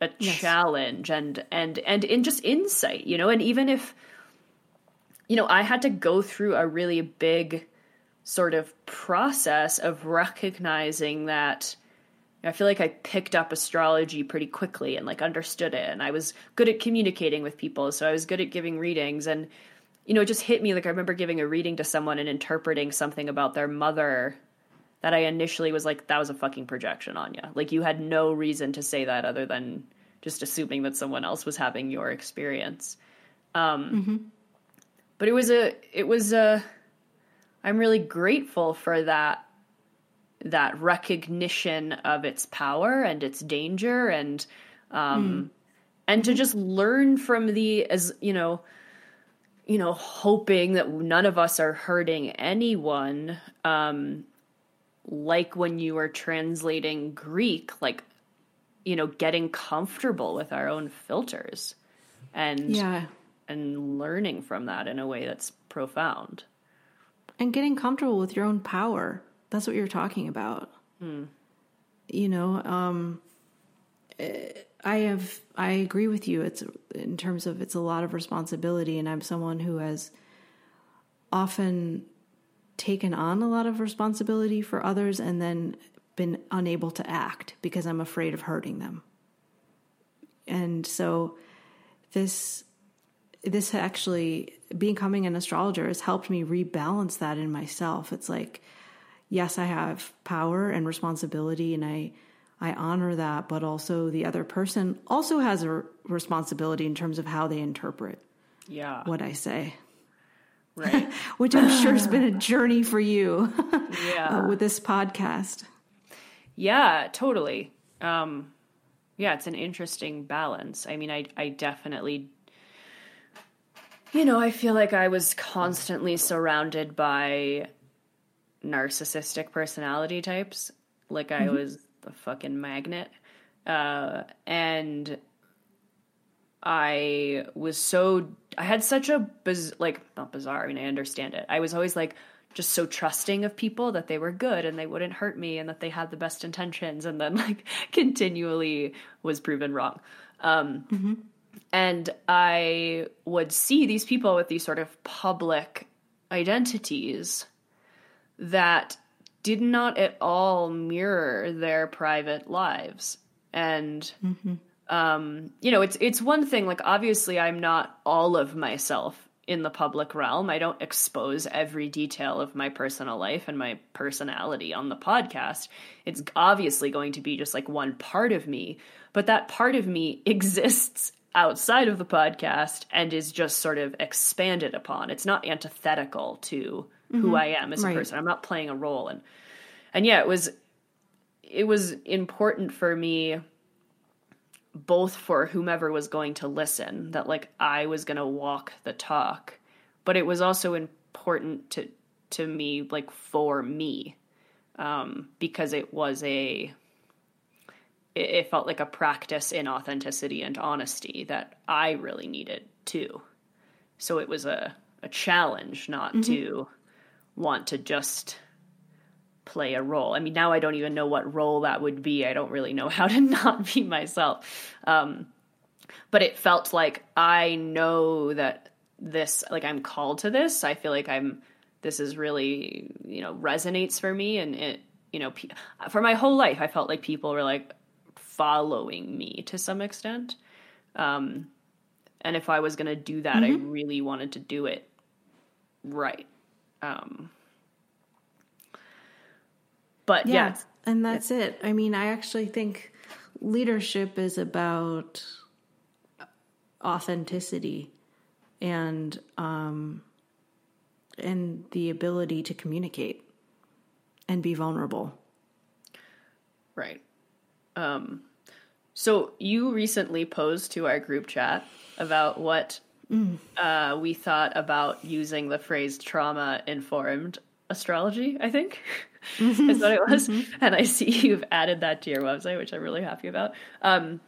a challenge and and and in just insight. You know, and even if you know, I had to go through a really big sort of process of recognizing that I feel like I picked up astrology pretty quickly and like understood it and I was good at communicating with people so I was good at giving readings and you know it just hit me like I remember giving a reading to someone and interpreting something about their mother that I initially was like that was a fucking projection on you like you had no reason to say that other than just assuming that someone else was having your experience. Um but it was a it was a I'm really grateful for that that recognition of its power and its danger and um and to just learn from the as you know you know hoping that none of us are hurting anyone um like when you were translating greek like you know getting comfortable with our own filters and Yeah. and learning from that in a way that's profound and getting comfortable with your own power. That's what you're talking about. You know um eh, i have i agree with you. It's in terms of it's a lot of responsibility and i'm someone who has often taken on a lot of responsibility for others and then been unable to act because i'm afraid of hurting them. And so this this actually becoming an astrologer has helped me rebalance that in myself. It's like yes i have power and responsibility and i i honor that but also the other person also has a responsibility in terms of how they interpret yeah. what i say. Right. Which i'm sure has been a journey for you yeah. uh, with this podcast. Yeah, totally. Um, yeah, it's an interesting balance. I mean, I I definitely, you know, I feel like I was constantly surrounded by narcissistic personality types. Like I was the fucking magnet, uh, and I was so I had such a biz- like not bizarre. I mean, I understand it. I was always like just so trusting of people that they were good and they wouldn't hurt me and that they had the best intentions, and then like continually was proven wrong. Um, And I would see these people with these sort of public identities that did not at all mirror their private lives. And um you know it's it's one thing like obviously i'm not all of myself in the public realm. I don't expose every detail of my personal life and my personality on the podcast. It's obviously going to be just like one part of me. But that part of me exists outside of the podcast and is just sort of expanded upon. It's not antithetical to who i am as a person. I'm not playing a role. And and yeah it was it was important for me both for whomever was going to listen that like I was going to walk the talk but it was also important to to me like for me um because it was a it, it felt like a practice in authenticity and honesty that I really needed too so it was a a challenge not to want to just play a role. I mean, now I don't even know what role that would be. I don't really know how to not be myself. Um, but it felt like I know that this, like, I'm called to this. I feel like I'm, this is really, you know, resonates for me. And it, you know, pe- for my whole life, I felt like people were like following me to some extent. Um, and if I was going to do that, I really wanted to do it right. Um, but yeah, yeah, and that's it i mean i actually think leadership is about authenticity and um and the ability to communicate and be vulnerable Right. Um, so you recently posed to our group chat about what uh, we thought about using the phrase trauma informed astrology, I think. is what it was. And I see you've added that to your website, which I'm really happy about. Um,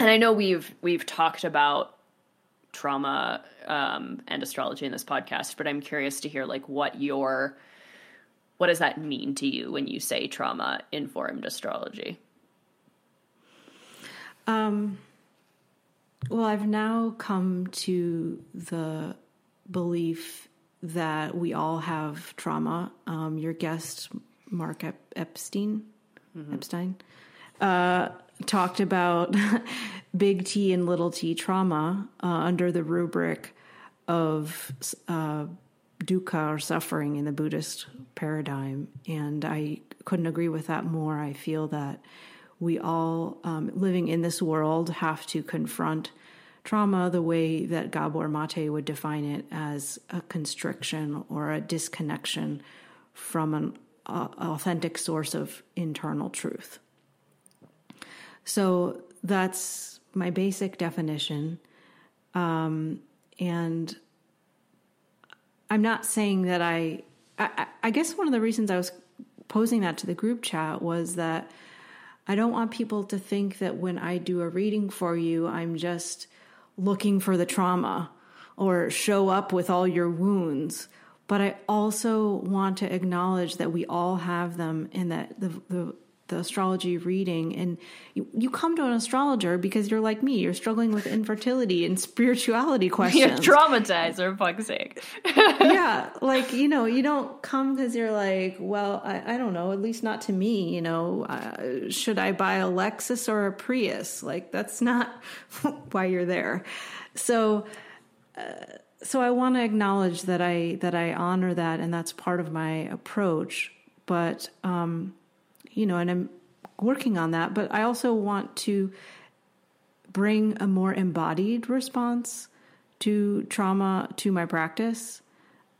and I know we've we've talked about trauma um, and astrology in this podcast, but I'm curious to hear like what your what does that mean to you when you say trauma informed astrology? Um, well, I've now come to the belief that we all have trauma. Um, your guest, Mark Ep- Epstein, Epstein, uh, talked about big T and little t trauma uh, under the rubric of uh, dukkha or suffering in the Buddhist paradigm. And I couldn't agree with that more. I feel that we all um, living in this world have to confront trauma the way that Gabor Mate would define it as a constriction or a disconnection from an uh, authentic source of internal truth. So that's my basic definition. Um, and I'm not saying that I, I, I guess one of the reasons I was posing that to the group chat was that I don't want people to think that when I do a reading for you, I'm just looking for the trauma or show up with all your wounds. But I also want to acknowledge that we all have them and that the, the, the astrology reading and you, you come to an astrologer because you're like me, you're struggling with infertility and spirituality questions You're traumatized, for fuck's sake. yeah, like you know, you don't come because you're like, well, I, I don't know, at least not to me. You know, uh, should I buy a Lexus or a Prius? Like that's not why you're there. So, uh, so I want to acknowledge that I that I honor that, and that's part of my approach. But um, you know, and I'm working on that. But I also want to bring a more embodied response to trauma to my practice.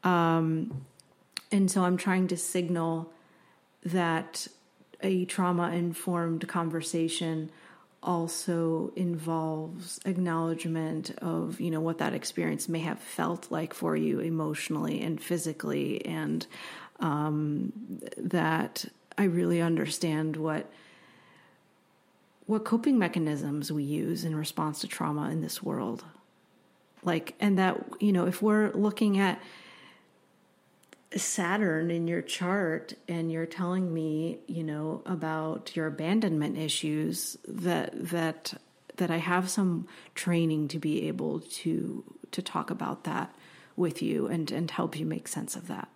Um, and so I'm trying to signal that a trauma informed conversation also involves acknowledgement of you know what that experience may have felt like for you emotionally and physically and um, that i really understand what what coping mechanisms we use in response to trauma in this world like and that you know if we're looking at Saturn in your chart and you're telling me, you know, about your abandonment issues that that that I have some training to be able to to talk about that with you and and help you make sense of that.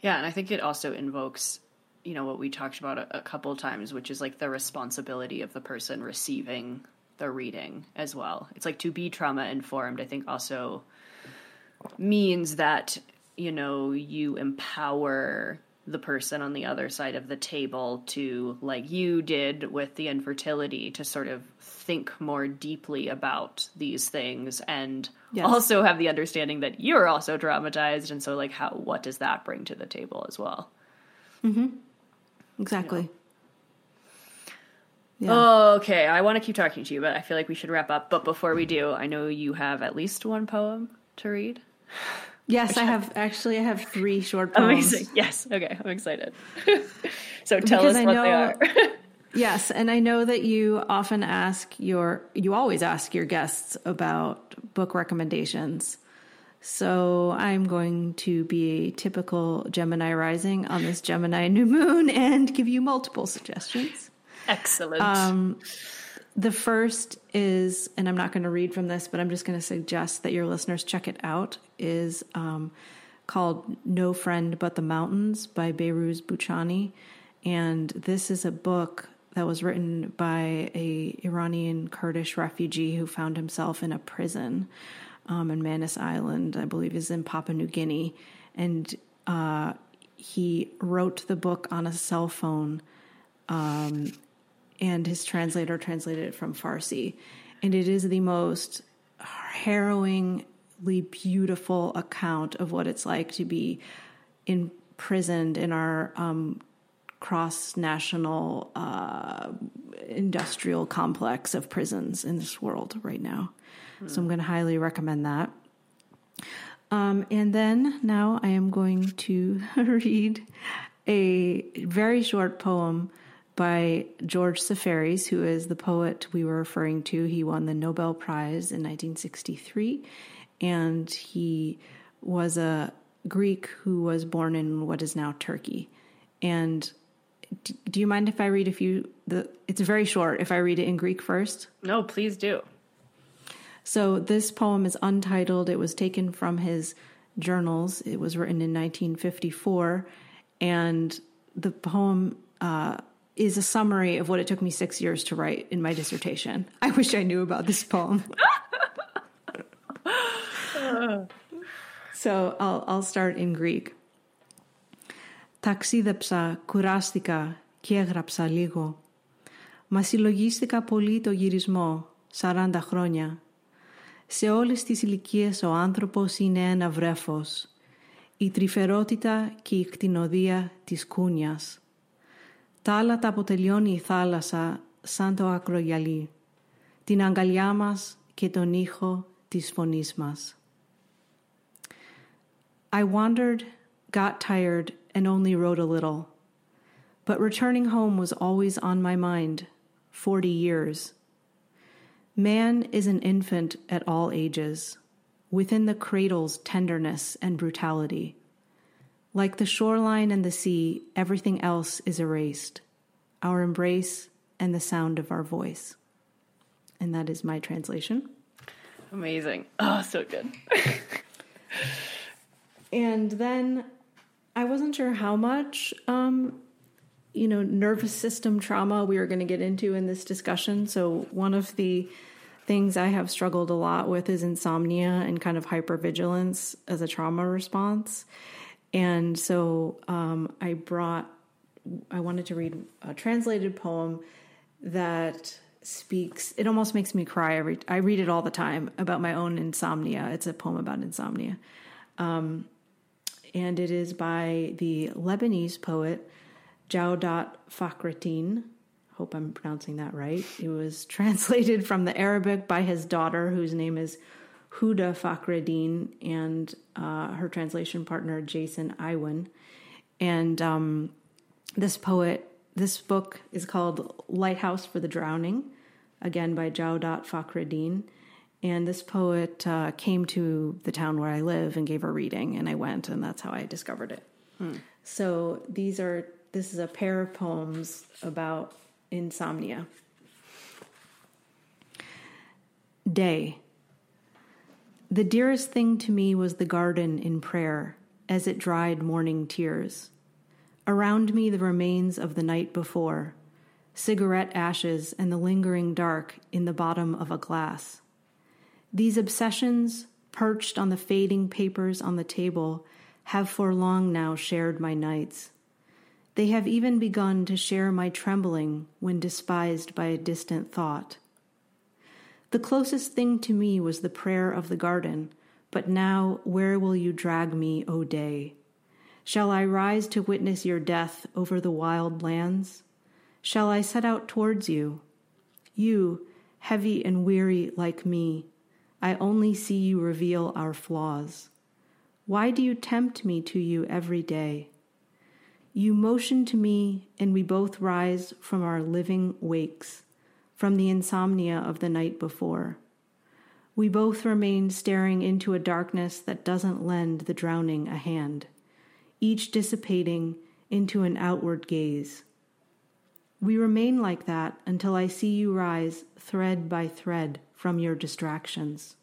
Yeah, and I think it also invokes, you know, what we talked about a, a couple times, which is like the responsibility of the person receiving the reading as well. It's like to be trauma informed, I think also means that, you know, you empower the person on the other side of the table to, like you did with the infertility, to sort of think more deeply about these things and Yes. also have the understanding that you're also traumatized. And so, like, how, what does that bring to the table as well? Mm-hmm. Exactly. Okay, I want to keep talking to you, but I feel like we should wrap up. But before we do, I know you have at least one poem to read. Yes, I have actually I have three short poems. Amazing. Yes. Okay, I'm excited. so tell Because us I what know- they are. Yes, and I know that you often ask your you always ask your guests about book recommendations. So I'm going to be a typical Gemini rising on this Gemini new moon and give you multiple suggestions. Excellent. Um, The first is, and I'm not going to read from this, but I'm just going to suggest that your listeners check it out, is um, called No Friend But the Mountains by Behrouz Boochani. And this is a book that was written by a Iranian Kurdish refugee who found himself in a prison um, in Manus Island, I believe is in Papua New Guinea. And uh, he wrote the book on a cell phone and his translator translated it from Farsi. And it is the most harrowingly beautiful account of what it's like to be imprisoned in our um, cross national uh, industrial complex of prisons in this world right now. So I'm going to highly recommend that. Um, and then now I am going to read a very short poem by George Seferis, who is the poet we were referring to. He won the Nobel Prize in 1963, and he was a Greek who was born in what is now Turkey. And do you mind if I read a few? The it's very short. If I read it in Greek first. No, please do. So this poem is untitled. It was taken from his journals. It was written in 1954, and the poem uh, is a summary of what it took me six years to write in my dissertation. I wish I knew about this poem. so I'll, I'll start in Greek. Ταξίδεψα, κουράστηκα και έγραψα λίγο. Μα συλλογίστηκα πολύ το γυρισμό, 40 χρόνια. Σε όλες τις ηλικίες ο άνθρωπος είναι ένα βρέφος. Η τρυφερότητα και η κτηνοδία της κούνιας. Τα άλλα τα αποτελειώνει η θάλασσα σαν το ακρογιαλί. Την αγκαλιά μας και τον ήχο της φωνής μας. I wandered, got tired, and only wrote a little. But returning home was always on my mind, 40 years. Man is an infant at all ages, within the cradle's tenderness and brutality. Like the shoreline and the sea, everything else is erased our embrace and the sound of our voice. And that is my translation. Amazing. Oh, so good. And then I wasn't sure how much, um, you know, nervous system trauma we are going to get into in this discussion. So, one of the things I have struggled a lot with is insomnia and kind of hypervigilance as a trauma response. And so um, I brought, I wanted to read a translated poem that speaks, it almost makes me cry every, I read it all the time about my own insomnia. It's a poem about insomnia. Um, and it is by the Lebanese poet Jawdat Fakhreddine. Hope I'm pronouncing that right. It was translated from the Arabic by his daughter, whose name is Huda Fakhreddine, and uh, her translation partner Jayson Iwen. And um, this poet, this book is called Lighthouse for the Drowning, again by Jawdat Fakhreddine. And this poet uh, came to the town where I live and gave a reading, and I went, and that's how I discovered it. So these are this is a pair of poems about insomnia. Day. The dearest thing to me was the garden in prayer, as it dried morning tears. Around me, the remains of the night before, cigarette ashes and the lingering dark in the bottom of a glass. These obsessions, perched on the fading papers on the table, have for long now shared my nights. They have even begun to share my trembling when despised by a distant thought. The closest thing to me was the prayer of the garden, but now where will you drag me, O day? Shall I rise to witness your death over the wild lands? Shall I set out towards you? You, heavy and weary like me, I only see you reveal our flaws. Why do you tempt me to you every day? You motion to me, and we both rise from our living wakes, from the insomnia of the night before. We both remain staring into a darkness that doesn't lend the drowning a hand, each dissipating into an outward gaze. We remain like that until I see you rise thread by thread from your distractions.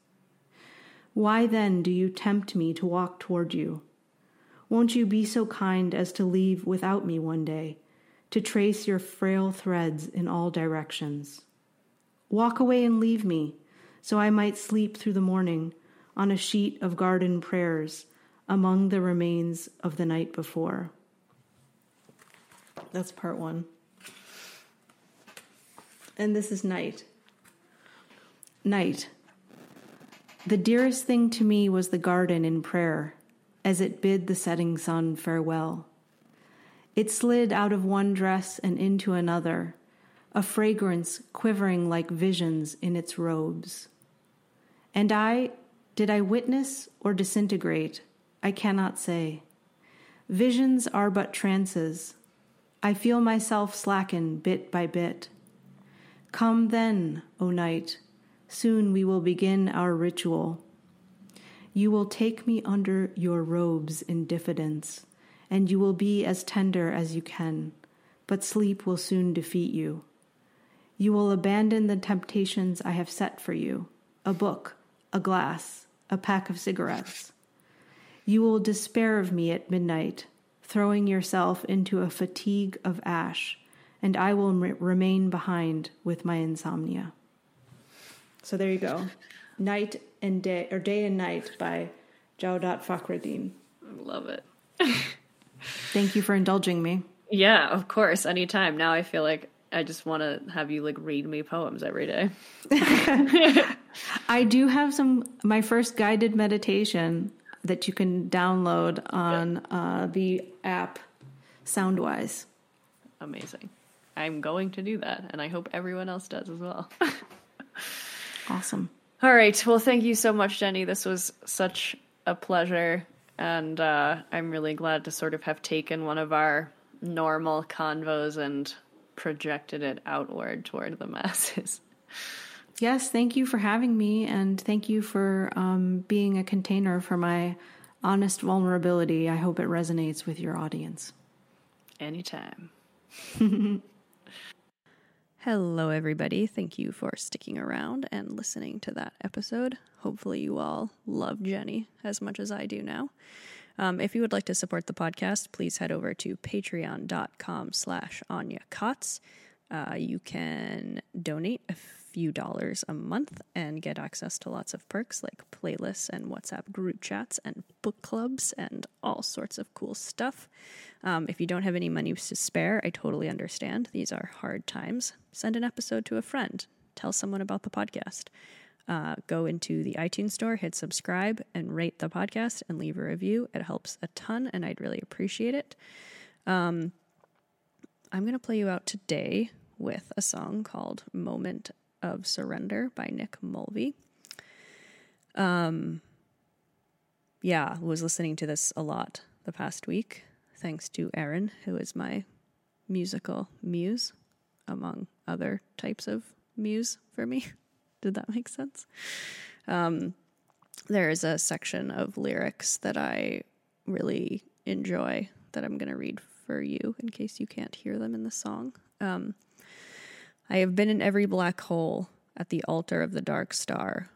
Why then do you tempt me to walk toward you? Won't you be so kind as to leave without me one day, to trace your frail threads in all directions? Walk away and leave me, so I might sleep through the morning on a sheet of garden prayers among the remains of the night before. That's part one. And this is night. Night. The dearest thing to me was the garden in prayer, as it bid the setting sun farewell. It slid out of one dress and into another, a fragrance quivering like visions in its robes. And I Did I witness or disintegrate? I cannot say. Visions are but trances. I feel myself slacken bit by bit. Come then, O night. Soon we will begin our ritual. You will take me under your robes in diffidence, and you will be as tender as you can, but sleep will soon defeat you. You will abandon the temptations I have set for you a book, a glass, a pack of cigarettes. You will despair of me at midnight, throwing yourself into a fatigue of ash, and I will re- remain behind with my insomnia. So there you go. Night and Day, or Day and Night by Jawdat Fakhreddine. Love it. Thank you for indulging me. Yeah, of course. Anytime. Now I feel like I just want to have you like read me poems every day. I do have some, my first guided meditation that you can download on uh, the app Soundwise. Amazing. I'm going to do that, and I hope everyone else does as well. Awesome. All right. Well, thank you so much, Jenny. This was such a pleasure. And uh, I'm really glad to sort of have taken one of our normal convos and projected it outward toward the masses. Yes, thank you for having me, and thank you for um, being a container for my honest vulnerability. I hope it resonates with your audience. Anytime. Hello, everybody. Thank you for sticking around and listening to that episode. Hopefully, you all love Jenny as much as I do now. Um, if you would like to support the podcast, please head over to patreon.com slash Anya Kaats. Uh, you can donate few dollars a month and get access to lots of perks like playlists and WhatsApp group chats and book clubs and all sorts of cool stuff. Um, if you don't have any money to spare, I totally understand. These are hard times. Send an episode to a friend. Tell someone about the podcast. Uh, go into the iTunes store, hit subscribe, and rate the podcast and leave a review. It helps a ton, and I'd really appreciate it. Um, I'm going to play you out today with a song called Moment of Surrender by Nick Mulvey. Um, yeah, was listening to this a lot the past week, thanks to Erin, who is my musical muse, among other types of muse for me. Did that make sense? Um, there is a section of lyrics that I really enjoy that I'm going to read for you in case you can't hear them in the song. Um, I have been in every black hole at the altar of the dark star,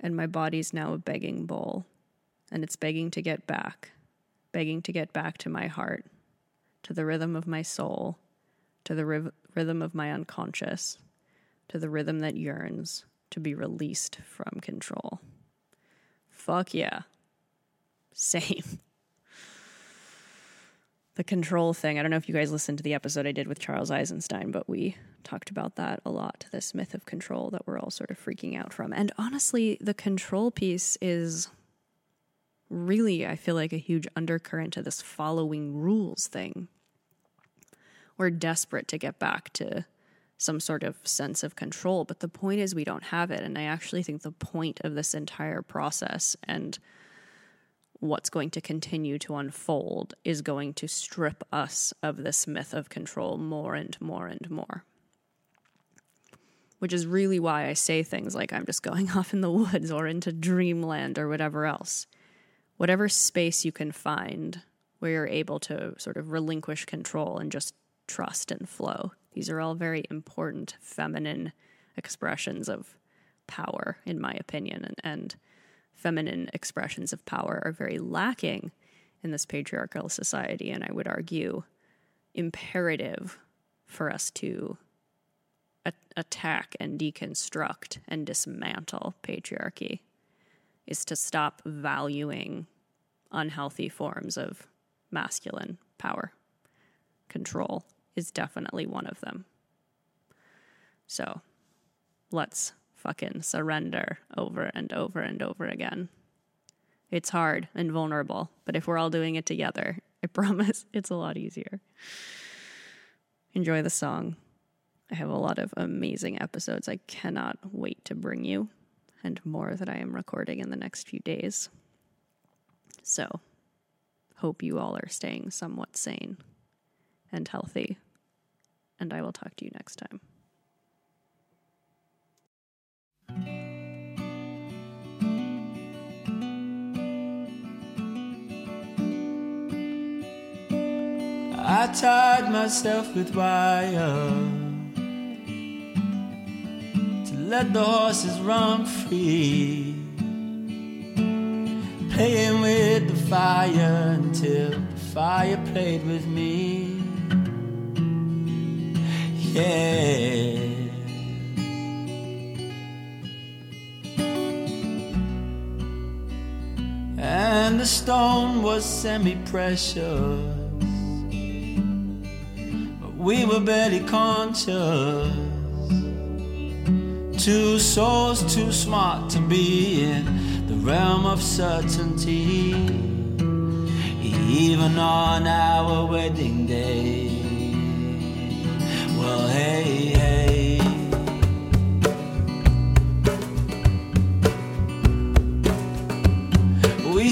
and my body's now a begging bowl, and it's begging to get back, begging to get back to my heart, to the rhythm of my soul, to the riv- rhythm of my unconscious, to the rhythm that yearns to be released from control. Fuck yeah. Same. The control thing, I don't know if you guys listened to the episode I did with Charles Eisenstein, but we talked about that a lot this myth of control that we're all sort of freaking out from. And honestly, the control piece is really, I feel like, a huge undercurrent to this following rules thing. We're desperate to get back to some sort of sense of control, but the point is we don't have it. And I actually think the point of this entire process and what's going to continue to unfold is going to strip us of this myth of control more and more and more. Which is really why I say things like I'm just going off in the woods or into dreamland or whatever else. Whatever space you can find where you're able to sort of relinquish control and just trust and flow. These are all very important feminine expressions of power, in my opinion, and, and feminine expressions of power are very lacking in this patriarchal society, and I would argue imperative for us to a- attack and deconstruct and dismantle patriarchy is to stop valuing unhealthy forms of masculine power. Control is definitely one of them. So let's fucking surrender over and over and over again. It's hard and vulnerable, but if we're all doing it together, I promise it's a lot easier. Enjoy the song. I have a lot of amazing episodes I cannot wait to bring you. and more that I am recording in the next few days. So, hope you all are staying somewhat sane and healthy. And I will talk to you next time. I tied myself with wire to let the horses run free. Playing with the fire until the fire played with me. Yeah. And the stone was semi precious But we were barely conscious. Two souls too smart to be in the realm of certainty. Even on our wedding day. Well, hey, hey.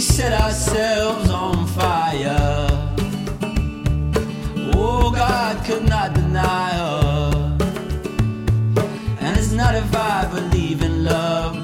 We set ourselves on fire. Oh, God could not deny her. And it's not if I believe in love, love